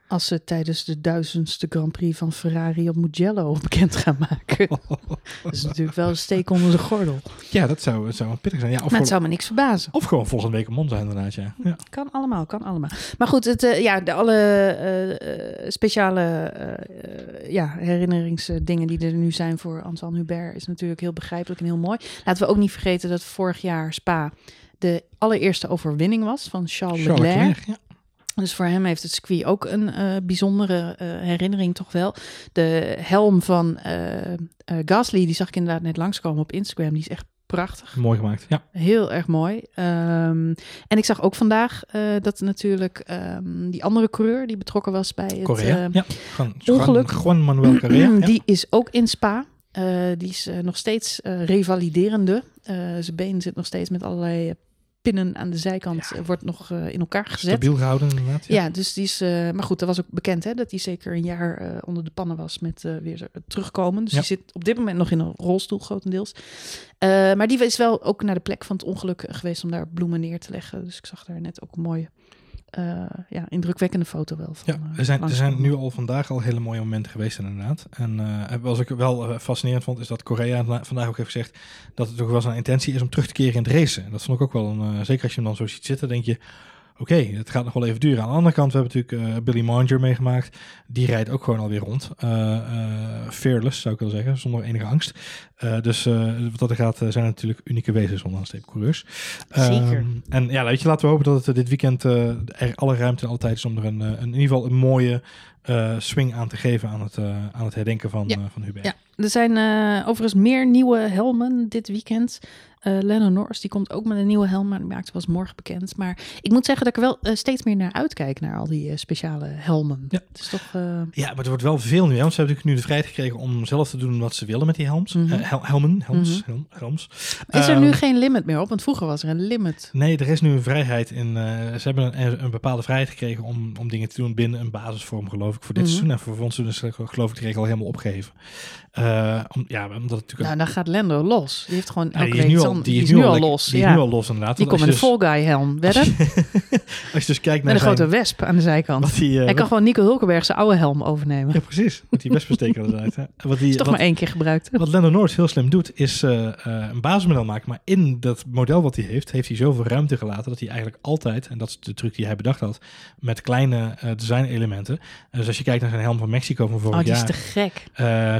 Als ze tijdens de duizendste Grand Prix van Ferrari op Mugello bekend gaan maken. dat is natuurlijk wel een steek onder de gordel. Ja, dat zou, zou wel pittig zijn. Ja, of, Maar gewoon, het zou me niks verbazen. of gewoon volgende week een Monza inderdaad, ja. ja. Kan allemaal, kan allemaal. Maar goed, het, eh, ja, de, alle eh, eh, speciale ja, herinneringsdingen die er nu zijn voor Antoine Hubert is natuurlijk heel begrijpelijk en heel mooi. Laten we ook niet vergeten dat vorig jaar Spa de allereerste overwinning was van Charles, Charles Leclerc. Leclerc, ja. Dus voor hem heeft het circuit ook een eh, bijzondere eh, herinnering toch wel. De helm van eh, Gasly, die zag ik inderdaad net langskomen op Instagram. Die is echt prachtig. Mooi gemaakt, ja. Heel erg mooi. Ehm, en ik zag ook vandaag dat natuurlijk ehm, die andere coureur die betrokken was bij het Korea, ja. Gewoon, ongeluk. Juan Manuel Correa, ja. die is ook in Spa. Die is nog steeds revaliderende. Zijn been zit nog steeds met allerlei pinnen aan de zijkant. Ja. eh, wordt nog eh, in elkaar gezet. Stabiel gehouden inderdaad. Ja, dus die is. eh, maar goed, dat was ook bekend hè, dat hij zeker een jaar onder de pannen was met weer terugkomen. Dus Ja. die zit op dit moment nog in een rolstoel, grotendeels. Maar die is wel ook naar de plek van het ongeluk geweest om daar bloemen neer te leggen. Dus ik zag daar net ook een mooie, eh, ja, indrukwekkende foto wel van. Ja, eh, er zijn, er zijn nu al vandaag al hele mooie momenten geweest inderdaad. En eh wat ik wel fascinerend vond, is dat Korea vandaag ook heeft gezegd dat het toch wel zijn intentie is om terug te keren in het racen. Dat vond ik ook wel een, zeker als je hem dan zo ziet zitten, denk je, oké, het gaat nog wel even duren. Aan de andere kant, we hebben natuurlijk eh, Billy Manger meegemaakt. Die rijdt ook gewoon alweer rond. Eh, fearless, zou ik wel zeggen, zonder enige angst. Dus wat dat er gaat, zijn natuurlijk unieke wezens onder een steep coureurs. Zeker. Ehm, en ja, weet je, laten we hopen dat het dit weekend er alle ruimte en alle tijd is om er een, een, in ieder geval een mooie swing aan te geven aan het, aan het herdenken van, Ja. van Hubert. Ja, er zijn overigens meer nieuwe helmen dit weekend. Eh Lennon Norris die komt ook met een nieuwe helm, maar die maakt was morgen bekend. Maar ik moet zeggen dat ik er wel eh, steeds meer naar uitkijk, naar al die eh, speciale helmen. Ja. Het is toch... Ja, maar er wordt wel veel nu. Hè? Want ze hebben natuurlijk nu de vrijheid gekregen om zelf te doen wat ze willen met die helms. Mhm. Hel- helmen, helms, Mhm. helm- helms. is er Ehm, nu geen limit meer op? Want vroeger was er een limit. Nee, er is nu een vrijheid in. ze hebben een, een bepaalde vrijheid gekregen om, om dingen te doen binnen een basisvorm, geloof ik, voor dit Mhm. seizoen. En voor ons is geloof ik de regel helemaal opgegeven. Eh, om, ja, omdat het natuurlijk. Nou, dan gaat Lendo los. Die heeft gewoon Ja, die is nu al, die is nu al, los. Die is nu al los inderdaad. die komt met een Fall Guy helm. Wedden? als je dus kijkt Met naar een grote wesp aan de zijkant. eh, Hij kan gewoon Nico Hulkenberg zijn oude helm overnemen. ja, precies. Met die wespensteker eruit. Hè. Wat die, is toch wat, maar één keer gebruikt. Wat Lando Norris heel slim doet, is eh, een basismodel maken. Maar in dat model wat hij heeft, heeft hij zoveel ruimte gelaten dat hij eigenlijk altijd, en dat is de truc die hij bedacht had, met kleine design elementen. En dus als je kijkt naar zijn helm van Mexico van vorig Oh, die is jaar, te gek.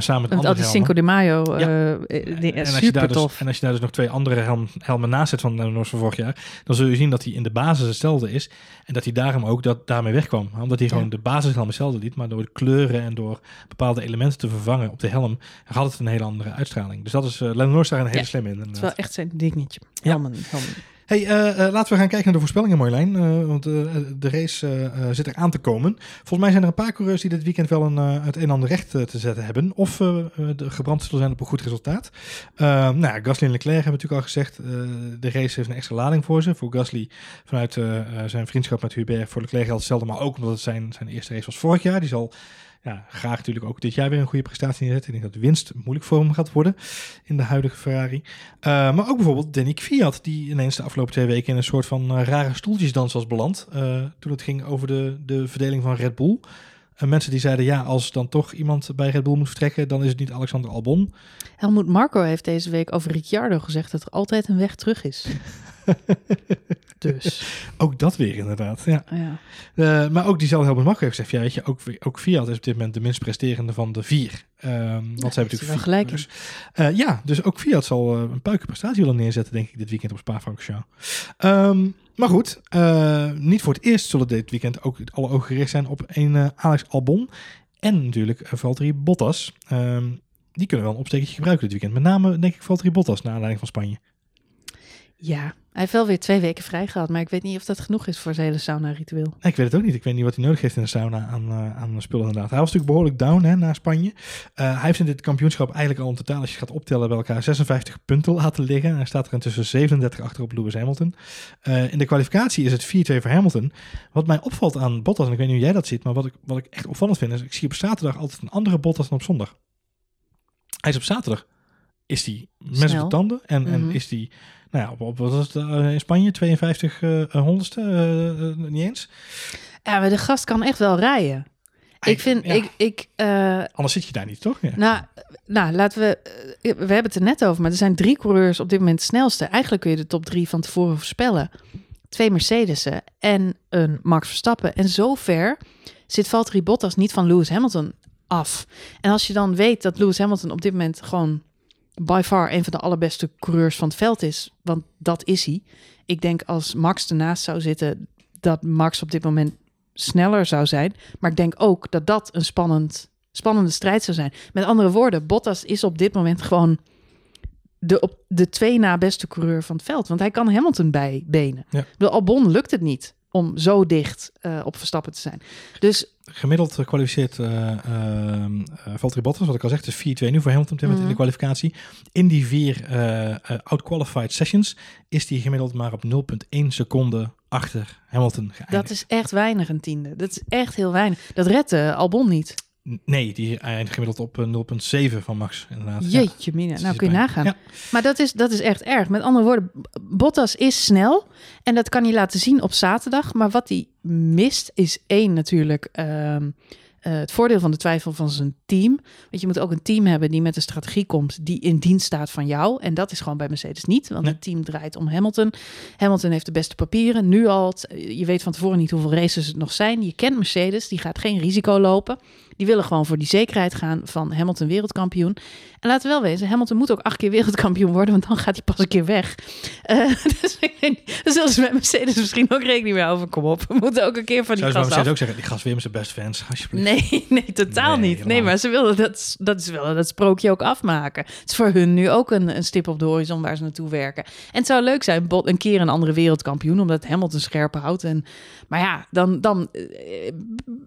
samen met al die Cinco de Mayo, Ja. eh, eh, die- en, als je super daar dus, tof. en als je daar dus nog twee andere helm, helmen naast zet van Norris van vorig jaar, dan zul je zien dat hij in de basis hetzelfde is. En dat hij daarom ook dat, daarmee wegkwam. Omdat hij Ja. gewoon de basishelm hetzelfde liet, maar door de kleuren en door bepaalde elementen te vervangen op de helm, had het een hele andere uitstraling. Dus dat is uh, Lando Norris daar een hele Ja. slim in. Het is wel echt zijn dingetje. Ja. Helmen, helmen. Hey, eh, eh, laten we gaan kijken naar de voorspellingen, Marjolein. eh want de race zit er aan te komen. Volgens mij zijn er een paar coureurs die dit weekend wel een, het een en ander recht te zetten hebben. Of gebrand zullen zijn op een goed resultaat. Eh, nou ja, Gasly en Leclerc hebben natuurlijk al gezegd. de race heeft een extra lading voor ze. Voor Gasly vanuit zijn vriendschap met Hubert. Voor Leclerc geldt hetzelfde, maar ook omdat het zijn, zijn eerste race was vorig jaar. Die zal ja, graag natuurlijk ook dit jaar weer een goede prestatie neerzetten. Ik denk dat winst moeilijk voor hem gaat worden in de huidige Ferrari. Uh, maar ook bijvoorbeeld Danny Kvyat, die ineens de afgelopen twee weken in een soort van uh, rare stoeltjesdans was beland. Uh, toen het ging over de, de verdeling van Red Bull. En mensen die zeiden, ja, als dan toch iemand bij Red Bull moet vertrekken, dan is het niet Alexander Albon. Helmoet Marco heeft deze week over Ricciardo gezegd dat er altijd een weg terug is. dus. Ook dat weer inderdaad, ja. ja. Uh, maar ook diezelfde Helmut Marko heeft gezegd, ja, weet je, ook, ook Fiat is op dit moment de minst presterende van de vier. Um, want ja, ze hebben natuurlijk gelijk. Dus, uh, ja, dus ook Fiat zal uh, een puikenprestatie willen neerzetten, denk ik, dit weekend op Spa-Francorchamps. Um, maar goed, niet voor het eerst zullen dit weekend ook alle ogen gericht zijn op een Alex Albon en natuurlijk Valtteri Bottas. Um, die kunnen wel een opstekertje gebruiken dit weekend. Met name, denk ik, Valtteri Bottas, naar aanleiding van Spanje. Ja, hij heeft wel weer twee weken vrij gehad, maar ik weet niet of dat genoeg is voor zijn hele sauna-ritueel. Nee, ik weet het ook niet. Ik weet niet wat hij nodig heeft in de sauna aan, uh, aan spullen inderdaad. Hij was natuurlijk behoorlijk down hè, naar Spanje. Uh, hij heeft in dit kampioenschap eigenlijk al in totaal, als je gaat optellen bij elkaar, 56 punten laten liggen. En hij staat er intussen 37 achter op Lewis Hamilton. Uh, in de kwalificatie is het 4-2 voor Hamilton. Wat mij opvalt aan Bottas, en ik weet niet hoe jij dat ziet, maar wat ik, wat ik echt opvallend vind, is ik zie op zaterdag altijd een andere Bottas dan op zondag. Hij is op zaterdag, is mes op de tanden en, mm -hmm. en is hij... Nou ja, op, op wat was het uh, in Spanje? 52 uh, honderdste? Uh, niet eens. Ja, maar de gast kan echt wel rijden. Ik vind, ja. ik, ik, eh, Anders zit je daar niet, toch? Ja. nou, nou, laten we, eh, we hebben het er net over, maar er zijn drie coureurs op dit moment het snelste. Eigenlijk kun je de top drie van tevoren voorspellen. Twee Mercedes'en en een Max Verstappen. En zover zit Valtteri Bottas niet van Lewis Hamilton af. En als je dan weet dat Lewis Hamilton op dit moment gewoon by far een van de allerbeste coureurs van het veld is, want dat is hij. Ik denk als Max ernaast zou zitten, dat Max op dit moment sneller zou zijn. Maar ik denk ook dat dat een spannend, spannende strijd zou zijn. Met andere woorden, Bottas is op dit moment gewoon de, op de twee na beste coureur van het veld. Want hij kan Hamilton bijbenen. Ja. De Albon lukt het niet om zo dicht eh, op Verstappen te zijn. Dus Gemiddeld kwalificeert eh ehm, eh, Valtteri Bottas, wat ik al zeg, is 4-2 nu voor Hamilton in Mhm. de kwalificatie. In die vier eh, out-qualified sessions is die gemiddeld maar op 0,1 seconde achter Hamilton geëindigd. dat is echt weinig een tiende. Dat is echt heel weinig. Dat redt eh, Albon niet. Nee, die eindigt gemiddeld op eh, 0,7 van Max, inderdaad. Jeetje mina. Nou kun je nagaan. Maar dat is, dat is echt erg. Met andere woorden, Bottas is snel. En dat kan hij laten zien op zaterdag. Maar wat hij mist is één natuurlijk... ehm, eh, het voordeel van de twijfel van zijn team. Want je moet ook een team hebben die met een strategie komt... die in dienst staat van jou. En dat is gewoon bij Mercedes niet. Want Nee. het team draait om Hamilton. Hamilton heeft de beste papieren. Nu al. Je weet van tevoren niet hoeveel races het nog zijn. Je kent Mercedes. Die gaat geen risico lopen. Die willen gewoon voor die zekerheid gaan van Hamilton wereldkampioen. En laten we wel wezen, Hamilton moet ook acht keer wereldkampioen worden, want dan gaat hij pas een keer weg. Eh, dus ik denk, ze met Mercedes misschien ook rekening mee over. Kom op, we moeten ook een keer van die Zou ze gast Mercedes af. ook zeggen, die gast weer zijn best fans, alsjeblieft. Nee, nee, totaal Nee, niet. Nee, maar ze willen dat, dat, is willen dat sprookje ook afmaken. Het is voor hun nu ook een, een stip op de horizon waar ze naartoe werken. En het zou leuk zijn, bot, een keer een andere wereldkampioen, omdat Hamilton scherp houdt. En, maar ja, dan, dan eh,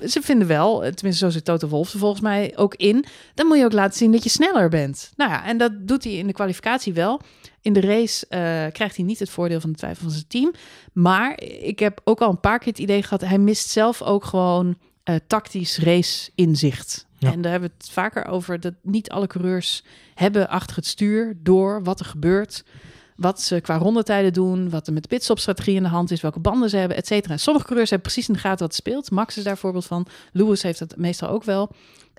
ze vinden wel, tenminste zo zit Wolff er volgens mij ook in, dan moet je ook laten zien dat je sneller bent. Nou ja, en dat doet hij in de kwalificatie wel. In de race eh, krijgt hij niet het voordeel van de twijfel van zijn team. Maar ik heb ook al een paar keer het idee gehad, hij mist zelf ook gewoon eh, tactisch race inzicht. Ja. En daar hebben we het vaker over dat niet alle coureurs hebben achter het stuur door wat er gebeurt. Wat ze qua rondetijden doen, wat er met de pitstopstrategie in de hand is, welke banden ze hebben, et cetera. Sommige coureurs hebben precies in de gaten wat speelt. Max is daar voorbeeld van. Lewis heeft dat meestal ook wel.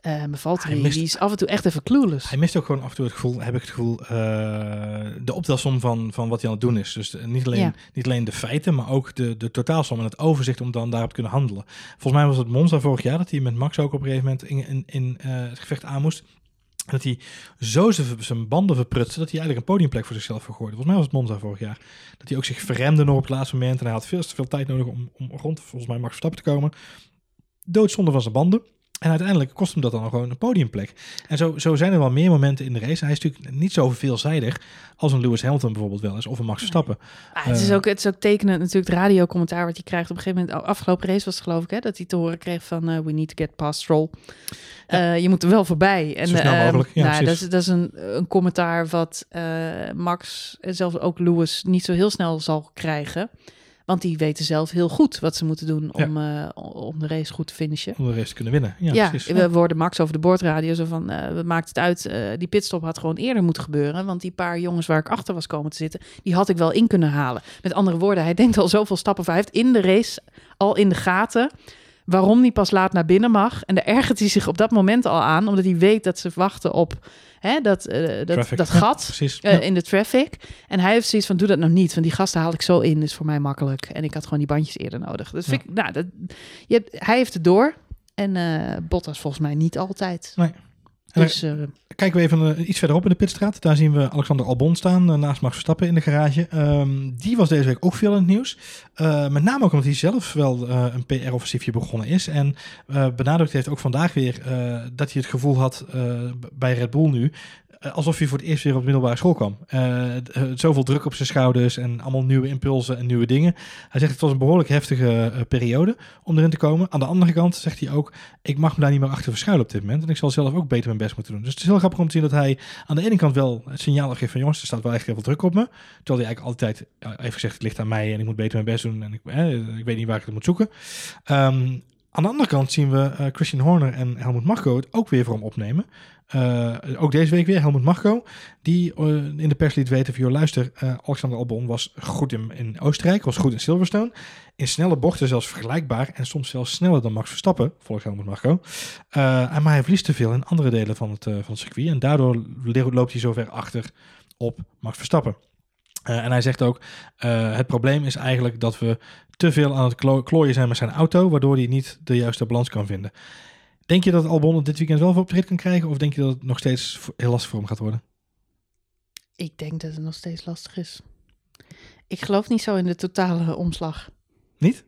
Uh, mijn Valtteri, Hij mist- die is af en toe echt even clueless. Hij mist ook gewoon af en toe het gevoel, heb ik het gevoel, eh, de optelsom van, van wat hij aan het doen is. Dus eh, niet alleen, Ja. niet alleen de feiten, maar ook de, de totaalsom en het overzicht om dan daarop te kunnen handelen. Volgens mij was het Monza vorig jaar dat hij met Max ook op een gegeven moment in, in, in eh, het gevecht aan moest. Dat hij zo zijn, banden verprutste dat hij eigenlijk een podiumplek voor zichzelf vergooide. Volgens mij was het Monza vorig jaar. Dat hij ook zich verremde nog op het laatste moment. En hij had veel te veel tijd nodig om, om rond, volgens mij, Max Verstappen te komen. Doodzonde van zijn banden. En uiteindelijk kost hem dat dan gewoon een podiumplek. En zo, zo zijn er wel meer momenten in de race. Hij is natuurlijk niet zo veelzijdig als een Lewis Hamilton bijvoorbeeld wel is. Of een Max Verstappen. Ah, het, is Eh. ook, het is ook tekenend natuurlijk het radiocommentaar wat hij krijgt op een gegeven moment. Afgelopen race was het geloof ik hè, dat hij te horen kreeg van eh, we need to get past Stroll. Eh, je moet er wel voorbij. En, Zo snel eh, mogelijk, ja, nou, dat, is, dat is een, een commentaar wat Max en zelfs ook Lewis niet zo heel snel zal krijgen. Want die weten zelf heel goed wat ze moeten doen om, eh, om de race goed te finishen. Om de race te kunnen winnen. Ja, Ja, precies. we worden Max over de boordradio zo van, eh wat maakt het uit? eh, die pitstop had gewoon eerder moeten gebeuren. Want die paar jongens waar ik achter was komen te zitten, die had ik wel in kunnen halen. Met andere woorden, hij denkt al zoveel stappen voor. Hij heeft in de race al in de gaten waarom hij pas laat naar binnen mag. En daar ergert hij zich op dat moment al aan, omdat hij weet dat ze wachten op hè, dat, eh, dat, dat gat. eh, in de traffic. En hij heeft zoiets van, doe dat nou niet. Want die gasten haal ik zo in, is voor mij makkelijk. En ik had gewoon die bandjes eerder nodig. Dus vind ik, nou, dat, je hebt, hij heeft het door. En eh Bottas volgens mij niet altijd. Nee. Dus eh, Kijken we even eh, iets verderop in de pitstraat. Daar zien we Alexander Albon staan, eh, naast Max Verstappen in de garage. Ehm, die was deze week ook veel in het nieuws. Met name ook omdat hij zelf wel een PR-offensiefje begonnen is. En benadrukt heeft ook vandaag weer dat hij het gevoel had bij Red Bull nu... eh, alsof hij voor het eerst weer op de middelbare school kwam. Eh, eh, zoveel druk op zijn schouders en allemaal nieuwe impulsen en nieuwe dingen. Hij zegt het was een behoorlijk heftige periode om erin te komen. Aan de andere kant zegt hij ook, ik mag me daar niet meer achter verschuilen op dit moment. En ik zal zelf ook beter mijn best moeten doen. Dus het is heel grappig om te zien dat hij aan de ene kant wel het signaal geeft van jongens, er staat wel echt heel veel druk op me. Terwijl hij eigenlijk altijd ja, heeft gezegd, het ligt aan mij en ik moet beter mijn best doen. En ik, ik weet niet waar ik het moet zoeken. Ehm, Aan de andere kant zien we Christian Horner en Helmut Marko het ook weer voor hem opnemen. Uh, ook deze week weer Helmut Marko, die uh, in de pers liet weten van, joh, luister, Alexander Albon was goed in, in, Oostenrijk, was goed in Silverstone. In snelle bochten zelfs vergelijkbaar en soms zelfs sneller dan Max Verstappen, volgens Helmut Marko. maar hij verliest te veel in andere delen van het, van het circuit en daardoor loopt hij zo ver achter op Max Verstappen. En hij zegt ook, het probleem is eigenlijk dat we te veel aan het klo klooien zijn met zijn auto, waardoor hij niet de juiste balans kan vinden. Denk je dat Albon het dit weekend wel voor op de rit kan krijgen, of denk je dat het nog steeds heel lastig voor hem gaat worden? Ik denk dat het nog steeds lastig is. Ik geloof niet zo in de totale omslag. Niet?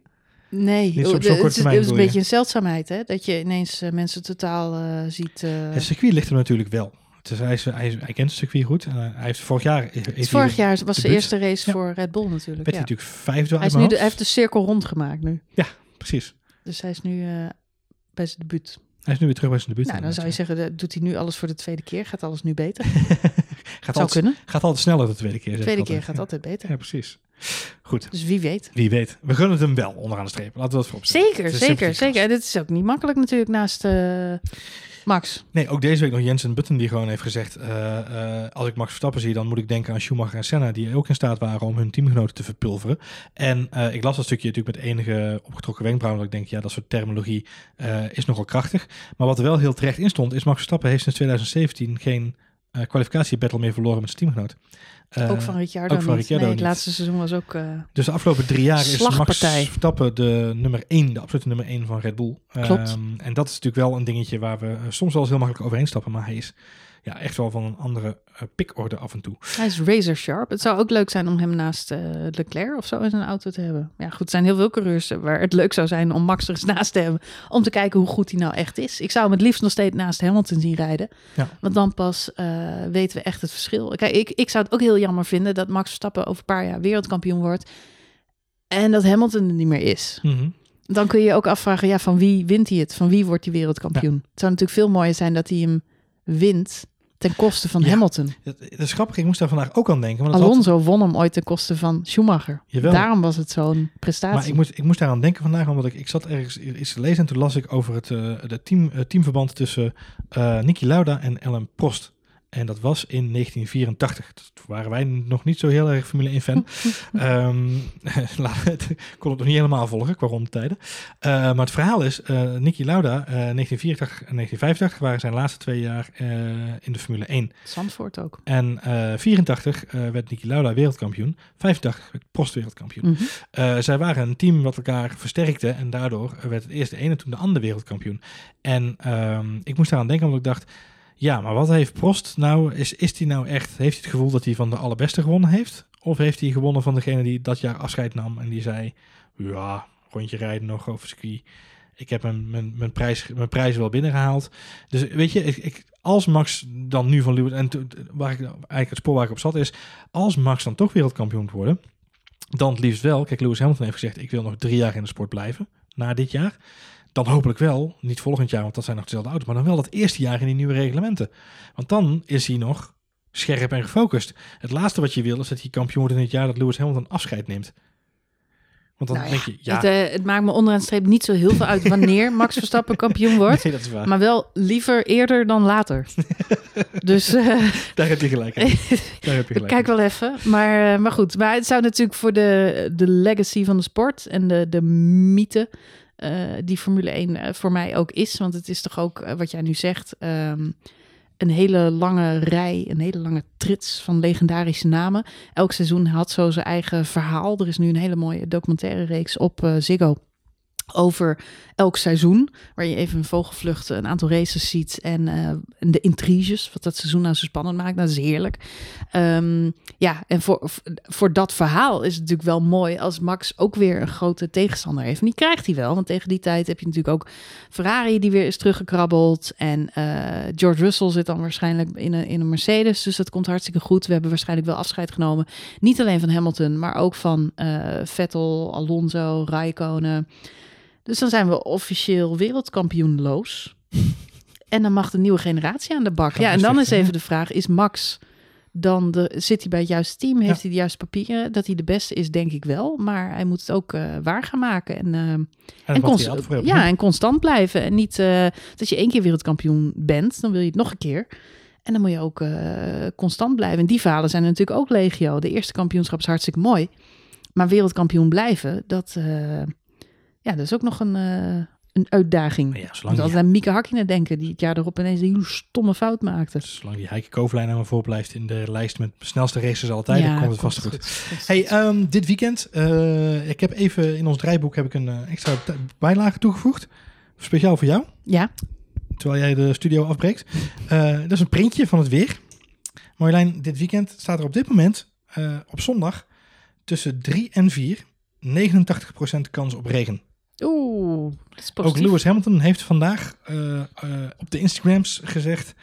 Nee, niet het, is, het is een beetje een zeldzaamheid, hè? Dat je ineens uh, mensen totaal uh, ziet. Uh... Het circuit ligt er natuurlijk wel. Dus hij, is, hij, hij, kent het circuit goed. En hij heeft vorig jaar... Heeft vorig jaar was de eerste race voor Red Bull natuurlijk. Werd ja. natuurlijk vijfde hij, is nu de, hij heeft de cirkel rondgemaakt nu. Ja, precies. Dus hij is nu bij zijn debuut. Hij is nu weer terug bij zijn debuut. Nou, dan zou je zeggen, doet hij nu alles voor de tweede keer? Gaat alles nu beter? gaat zou kunnen. Gaat altijd sneller de tweede keer. De tweede keer gaat altijd beter. Ja, precies. Goed. Dus wie weet. Wie weet. We gunnen het hem wel onderaan de streep. Laten we dat voorop Zeker, zeker, zeker. En dit is ook niet makkelijk natuurlijk naast... Uh, Max. Nee, ook deze week nog Jensen Button die gewoon heeft gezegd... Uh, uh, als ik Max Verstappen zie, dan moet ik denken aan Schumacher en Senna... die ook in staat waren om hun teamgenoten te verpulveren. En uh, ik las dat stukje natuurlijk met enige opgetrokken wenkbrauwen... dat ik denk, ja, dat soort terminologie is nogal krachtig. Maar wat er wel heel terecht in stond... is Max Verstappen heeft sinds 2017 geen kwalificatiebattle meer verloren met zijn teamgenoot. Ook van Ricciardo, ook van Ricciardo nee, Het laatste seizoen was ook uh, Dus de afgelopen drie jaar is Max Verstappen de nummer één, de absolute nummer één van Red Bull. Klopt. Um, en dat is natuurlijk wel een dingetje waar we soms wel eens heel makkelijk overheen stappen. Maar hij is ja, echt wel van een andere uh, pikorde af en toe. Hij is razor sharp. Het zou ook leuk zijn om hem naast uh, Leclerc of zo in zijn auto te hebben. Ja, goed, er zijn heel veel coureurs waar het leuk zou zijn om Max er eens naast te hebben. Om te kijken hoe goed hij nou echt is. Ik zou hem het liefst nog steeds naast Hamilton zien rijden. Ja. Want dan pas uh, weten we echt het verschil. Kijk, ik, ik zou het ook heel jammer vinden dat Max Verstappen over een paar jaar wereldkampioen wordt. En dat Hamilton er niet meer is. Mm -hmm. Dan kun je je ook afvragen, ja, van wie wint hij het? Van wie wordt hij wereldkampioen? Ja. Het zou natuurlijk veel mooier zijn dat hij hem wint ten koste van ja, Hamilton. Dat, dat is grappig, ik moest daar vandaag ook aan denken. Want Alonso had... won hem ooit ten koste van Schumacher. Jawel. Daarom was het zo'n prestatie. Maar ik moest, ik moest daaraan denken vandaag, omdat ik, ik zat ergens iets te lezen en toen las ik over het, uh, de team, uh, teamverband tussen uh, Niki Lauda en Ellen Prost. En dat was in 1984. Toen waren wij nog niet zo heel erg Formule 1 fan. um, ik kon het nog niet helemaal volgen qua rondetijden. Uh, maar het verhaal is, uh, Niki Lauda, uh, 1984 en 1985 waren zijn laatste twee jaar in de Formule 1. Zandvoort ook. En 84 werd Niki Lauda wereldkampioen. 85 werd Prost wereldkampioen. Mm -hmm. zij waren een team wat elkaar versterkte. En daardoor werd het eerst de ene en toen de andere wereldkampioen. En um, ik moest daaraan denken, omdat ik dacht... Ja, maar wat heeft Prost nou? Is, is hij nou echt, heeft hij het gevoel dat hij van de allerbeste gewonnen heeft? Of heeft hij gewonnen van degene die dat jaar afscheid nam en die zei: Ja, rondje rijden nog over ski. Ik heb mijn, mijn, mijn, prijs, mijn prijs wel binnengehaald. Dus weet je, ik, ik, als Max dan nu van Lewis, en waar ik eigenlijk het spoor waar ik op zat, is: als Max dan toch wereldkampioen moet worden, dan het liefst wel. Kijk, Lewis Hamilton heeft gezegd: Ik wil nog drie jaar in de sport blijven na dit jaar. Dan hopelijk wel, niet volgend jaar, want dat zijn nog dezelfde auto's, maar dan wel dat eerste jaar in die nieuwe reglementen. Want dan is hij nog scherp en gefocust. Het laatste wat je wil is dat hij kampioen wordt in het jaar dat Lewis Hamilton afscheid neemt. Want dan nou denk je, ja. Het, uh, het, maakt me onderaan de streep niet zo heel veel uit wanneer Max Verstappen kampioen wordt. Nee, dat is waar. Maar wel liever eerder dan later. dus uh, daar heb je gelijk. Daar heb je gelijk. Kijk wel even. Maar, uh, maar goed, maar het zou natuurlijk voor de, de legacy van de sport en de, de mythe die Formule 1 uh, voor mij ook is. Want het is toch ook, uh, wat jij nu zegt, um, een hele lange rij, een hele lange trits van legendarische namen. Elk seizoen had zo zijn eigen verhaal. Er is nu een hele mooie documentaire reeks op Ziggo over elk seizoen, waar je even een vogelvlucht een aantal races ziet en, en de intriges, wat dat seizoen nou zo spannend maakt, dat is heerlijk. Um, ja, en voor, voor dat verhaal is het natuurlijk wel mooi als Max ook weer een grote tegenstander heeft. En die krijgt hij wel, want tegen die tijd heb je natuurlijk ook Ferrari die weer is teruggekrabbeld en uh, George Russell zit dan waarschijnlijk in een, in een Mercedes, dus dat komt hartstikke goed. We hebben waarschijnlijk wel afscheid genomen, niet alleen van Hamilton, maar ook van uh, Vettel, Alonso, Raikkonen. Dus dan zijn we officieel wereldkampioenloos. en dan mag de nieuwe generatie aan de bak. Ja, en dan is even de vraag: is Max dan de, zit hij bij het juiste team, heeft Ja. hij de juiste papieren. Dat hij de beste is, denk ik wel. Maar hij moet het ook eh, waar gaan maken. En, eh, En, en, wat const- hij altijd voor heeft. ja, en constant blijven. En niet eh, dat je één keer wereldkampioen bent, dan wil je het nog een keer. En dan moet je ook constant blijven. En die verhalen zijn natuurlijk ook legio. De eerste kampioenschap is hartstikke mooi. Maar wereldkampioen blijven, dat, ja, dat is ook nog een, eh, een uitdaging. Ja, zolang aan Mieke Hakkinen denken, die het jaar erop ineens een hele stomme fout maakte. zolang die Heike Koverlijn aan me voor blijft in de lijst met snelste races altijd, dan komt het vast goed. Hey, ehm, dit weekend, eh, ik heb even in ons draaiboek heb ik een eh, extra bijlage toegevoegd. Speciaal voor jou, Ja, terwijl jij de studio afbreekt. Dat is een printje van het weer. Marjolein, dit weekend staat er op dit moment, op zondag, tussen 3 en 4, 89% kans op regen. Oeh, Ook. Lewis Hamilton heeft vandaag eh, eh, op de Instagrams gezegd...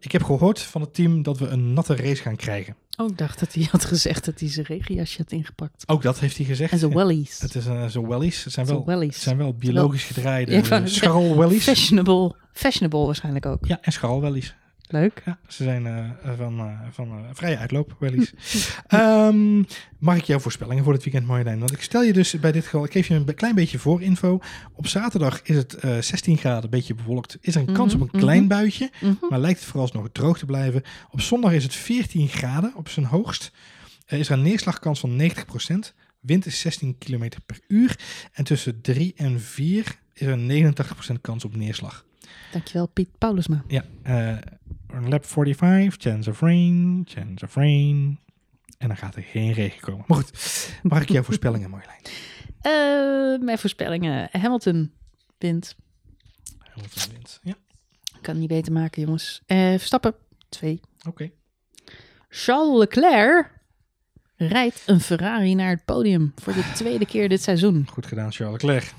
Ik heb gehoord van het team dat we een natte race gaan krijgen. Oh, ik dacht dat hij had gezegd dat hij zijn regenjasje had ingepakt. Ook dat heeft hij gezegd. En zijn wellies. Het is eh, zo wellies. Het zijn Zijn wel, wellies. het zijn wel biologisch gedraaide Ja, ik wou uh, net scharrel wellies. Fashionable. Fashionable waarschijnlijk ook. Ja, en scharrel wellies. Leuk. Ja, ze zijn eh, van, eh, van eh, vrije uitloop wellies. Ehm, mag ik jouw voorspellingen voor dit weekend, Marjolein? Want ik stel je dus bij dit geval, ik geef je een klein beetje voorinfo. Op zaterdag is het eh 16 graden, een beetje bewolkt. Is er een kans Mhm, op een klein mhm. buitje, Mhm. maar lijkt het vooralsnog droog te blijven. Op zondag is het 14 graden op zijn hoogst. Er is er een neerslagkans van 90%. Wind is 16 km per uur. En tussen 3 en 4 is er een 89% kans op neerslag. Dankjewel, Piet Paulusma. Ja, lap 45, chance of rain, chance of rain. En dan gaat er geen regen komen. Maar goed, mag ik jouw voorspellingen, Marjolein? Eh, mijn voorspellingen. Hamilton wint. Hamilton wint. Ja, Ik kan het niet beter maken, jongens. Eh Verstappen, twee. oké. Charles Leclerc rijdt een Ferrari naar het podium voor de tweede keer dit seizoen. Goed gedaan, Charles Leclerc.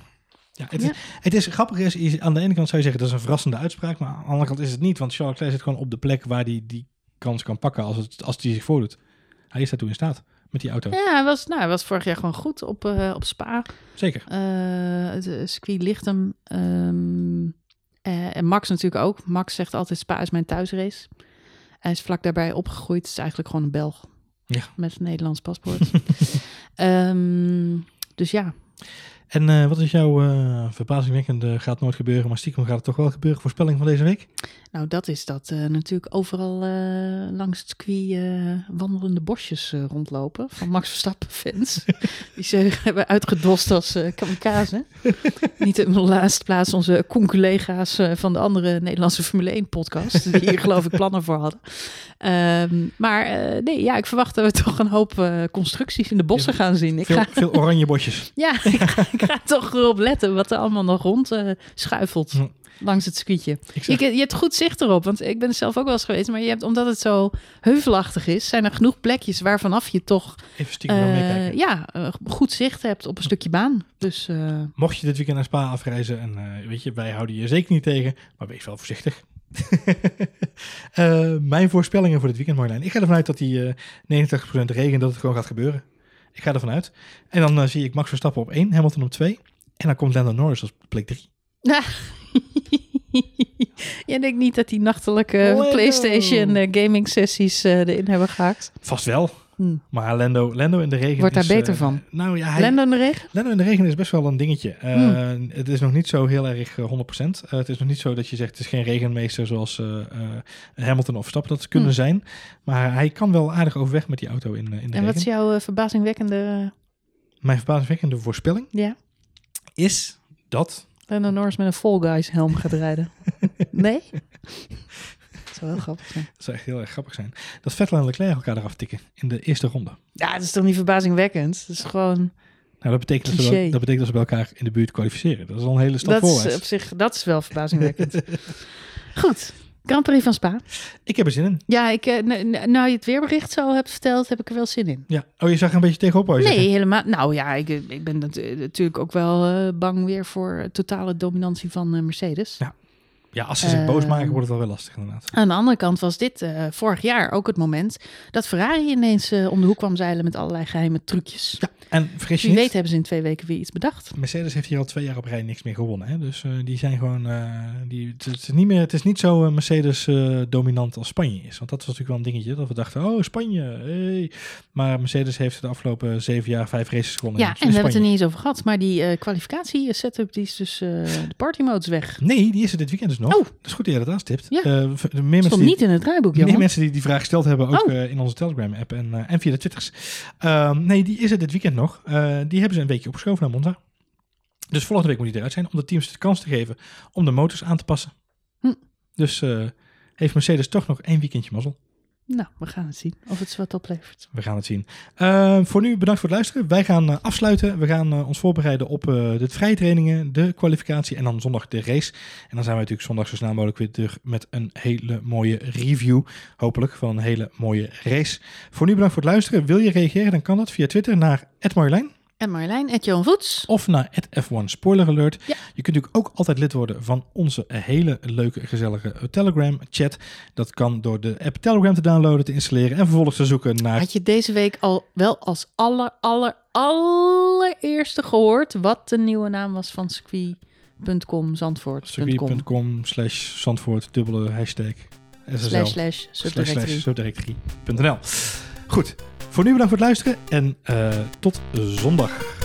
Ja, het, Ja. Is, het is grappig. Is, is- aan de ene kant zou je zeggen dat is een verrassende uitspraak. Maar aan de andere kant is het niet. Want Charles Leclerc zit gewoon op de plek waar hij die kans kan pakken als, het, als die zich voordoet. Hij is daartoe in staat met die auto. Ja, hij was, nou, hij was vorig jaar gewoon goed op, eh, op Spa. Zeker. Eh, het eh, circuit ligt hem. Ehm, eh, en Max natuurlijk ook. Max zegt altijd Spa is mijn thuisrace. Hij is vlak daarbij opgegroeid. Het is eigenlijk gewoon een Belg. Ja. Met een Nederlands paspoort. Ehm, dus ja. En eh, wat is jouw eh verbazingwekkende, gaat nooit gebeuren, maar stiekem gaat het toch wel gebeuren, voorspelling van deze week? Nou, dat is dat eh, natuurlijk overal langs het circuit wandelende bosjes rondlopen. Van Max Verstappen fans. Die ze hebben uitgedost als kamikaze. Niet in de laatste plaats onze conculega's eh, van de andere Nederlandse Formule 1 podcast. Die hier geloof ik plannen voor hadden. Ehm, maar nee, ja, ik verwacht dat we toch een hoop constructies in de bossen gaan zien. Ik Veel, ga, veel oranje bosjes. ja, ik ga, ik ga toch erop letten wat er allemaal nog rond eh, schuifelt. Hm. Langs het circuitje. Zeg, Je, je hebt goed zicht erop, want ik ben er zelf ook wel eens geweest. Maar je hebt, omdat het zo heuvelachtig is, zijn er genoeg plekjes waarvanaf je toch even eh, meekijken. ja, eh, goed zicht hebt op een stukje baan. Dus eh, Mocht je dit weekend naar Spa afreizen, en eh, weet je, wij houden je zeker niet tegen, maar wees wel voorzichtig. Eh, mijn voorspellingen voor dit weekend, Marjolein. Ik ga ervan uit dat die eh 89% regen, dat het gewoon gaat gebeuren. Ik ga ervan uit. En dan eh, zie ik Max Verstappen op 1, Hamilton op 2. En dan komt Lando Norris op plek 3. jij denkt niet dat die nachtelijke. PlayStation eh, gaming sessies eh, erin hebben gehaakt. Vast wel. Hm. Maar Lando, Lando in de regen Wordt daar is, beter eh, van. Nou ja, hij, Lando in de regen? Lando in de regen is best wel een dingetje. Eh, Het is nog niet zo heel erg eh, 100%. Eh, het is nog niet zo dat je zegt het is geen regenmeester zoals Hamilton of Verstappen dat kunnen Hmm. zijn. Maar hij kan wel aardig overweg met die auto in, in de En regen. wat is jouw verbazingwekkende... Mijn verbazingwekkende voorspelling Ja, is dat... Lando Norris met een Fall Guys helm gaat rijden. nee? Dat zou wel grappig zijn. Dat zou echt heel erg grappig zijn. Dat Vettel en Leclerc elkaar eraf tikken in de eerste ronde. Ja, dat is toch niet verbazingwekkend? Dat is gewoon... Nou, dat betekent, dat, ze, Cliché. wel- dat betekent dat ze bij elkaar in de buurt kwalificeren. Dat is al een hele stap Dat is op zich, dat is wel verbazingwekkend. Goed, Grand Prix van Spa. Ik heb er zin in. Ja, ik, eh, nou je het weerbericht zo hebt verteld, heb ik er wel zin in. Ja. Oh, je zag er een beetje tegenop, Nee, zeggen? helemaal. Nou ja, ik, ik ben natu- natuurlijk ook wel eh, bang weer voor totale dominantie van eh, Mercedes. Ja. Ja, als ze zich boos Ehm, maken, wordt het wel weer lastig inderdaad. Aan de andere kant was dit eh, vorig jaar ook het moment dat Ferrari ineens eh, om de hoek kwam zeilen met allerlei geheime trucjes. Ja, en vergeet Dus je wie niet, weet hebben ze in twee weken weer iets bedacht. Mercedes heeft hier al twee jaar op rij niks meer gewonnen. Hè? Dus eh, die zijn gewoon, die, het, is niet meer, het is niet zo Mercedes dominant als Spanje is. Want dat was natuurlijk wel een dingetje, dat we dachten, oh Spanje, hey. Maar Mercedes heeft de afgelopen zeven jaar vijf races gewonnen. Ja, in- en in we hebben het er niet eens over gehad, maar die kwalificatie setup die is dus de party modes weg. Nee, die is er dit weekend dus nog. Oh. Dat is goed dat jij dat aanstipt. Ja. Eh, meer mensen Stond die, niet in het draaiboek, meer mensen die die vraag gesteld hebben, ook Oh. eh, in onze Telegram-app en, eh, en via de Twitters. Ehm, nee, die is er dit weekend nog. Die hebben ze een weekje opgeschoven naar Monza. Dus volgende week moet die eruit zijn om de teams de kans te geven om de motors aan te passen. Hm. Dus heeft Mercedes toch nog één weekendje mazzel. Nou, we gaan het zien of het wat oplevert. We gaan het zien. Eh, voor nu bedankt voor het luisteren. Wij gaan eh, afsluiten. We gaan eh, ons voorbereiden op de vrije trainingen, de kwalificatie en dan zondag de race. En dan zijn we natuurlijk zondag zo snel mogelijk weer terug met een hele mooie review. Hopelijk van een hele mooie race. Voor nu bedankt voor het luisteren. Wil je reageren, dan kan dat via Twitter naar Marjolein En Marjolein, et Johan Voets. of naar F1 Spoiler Alert. Ja. Je kunt natuurlijk ook altijd lid worden van onze hele leuke, gezellige Telegram chat. Dat kan door de app Telegram te downloaden, te installeren en vervolgens te zoeken naar Had je deze week al wel als aller, aller, allereerste gehoord wat de nieuwe naam was van circuit.com, zandvoort.com, circuit.com slash Zandvoort, dubbele hashtag SSL slash slash subdirectory.nl. Goed, voor nu bedankt voor het luisteren en eh, tot zondag.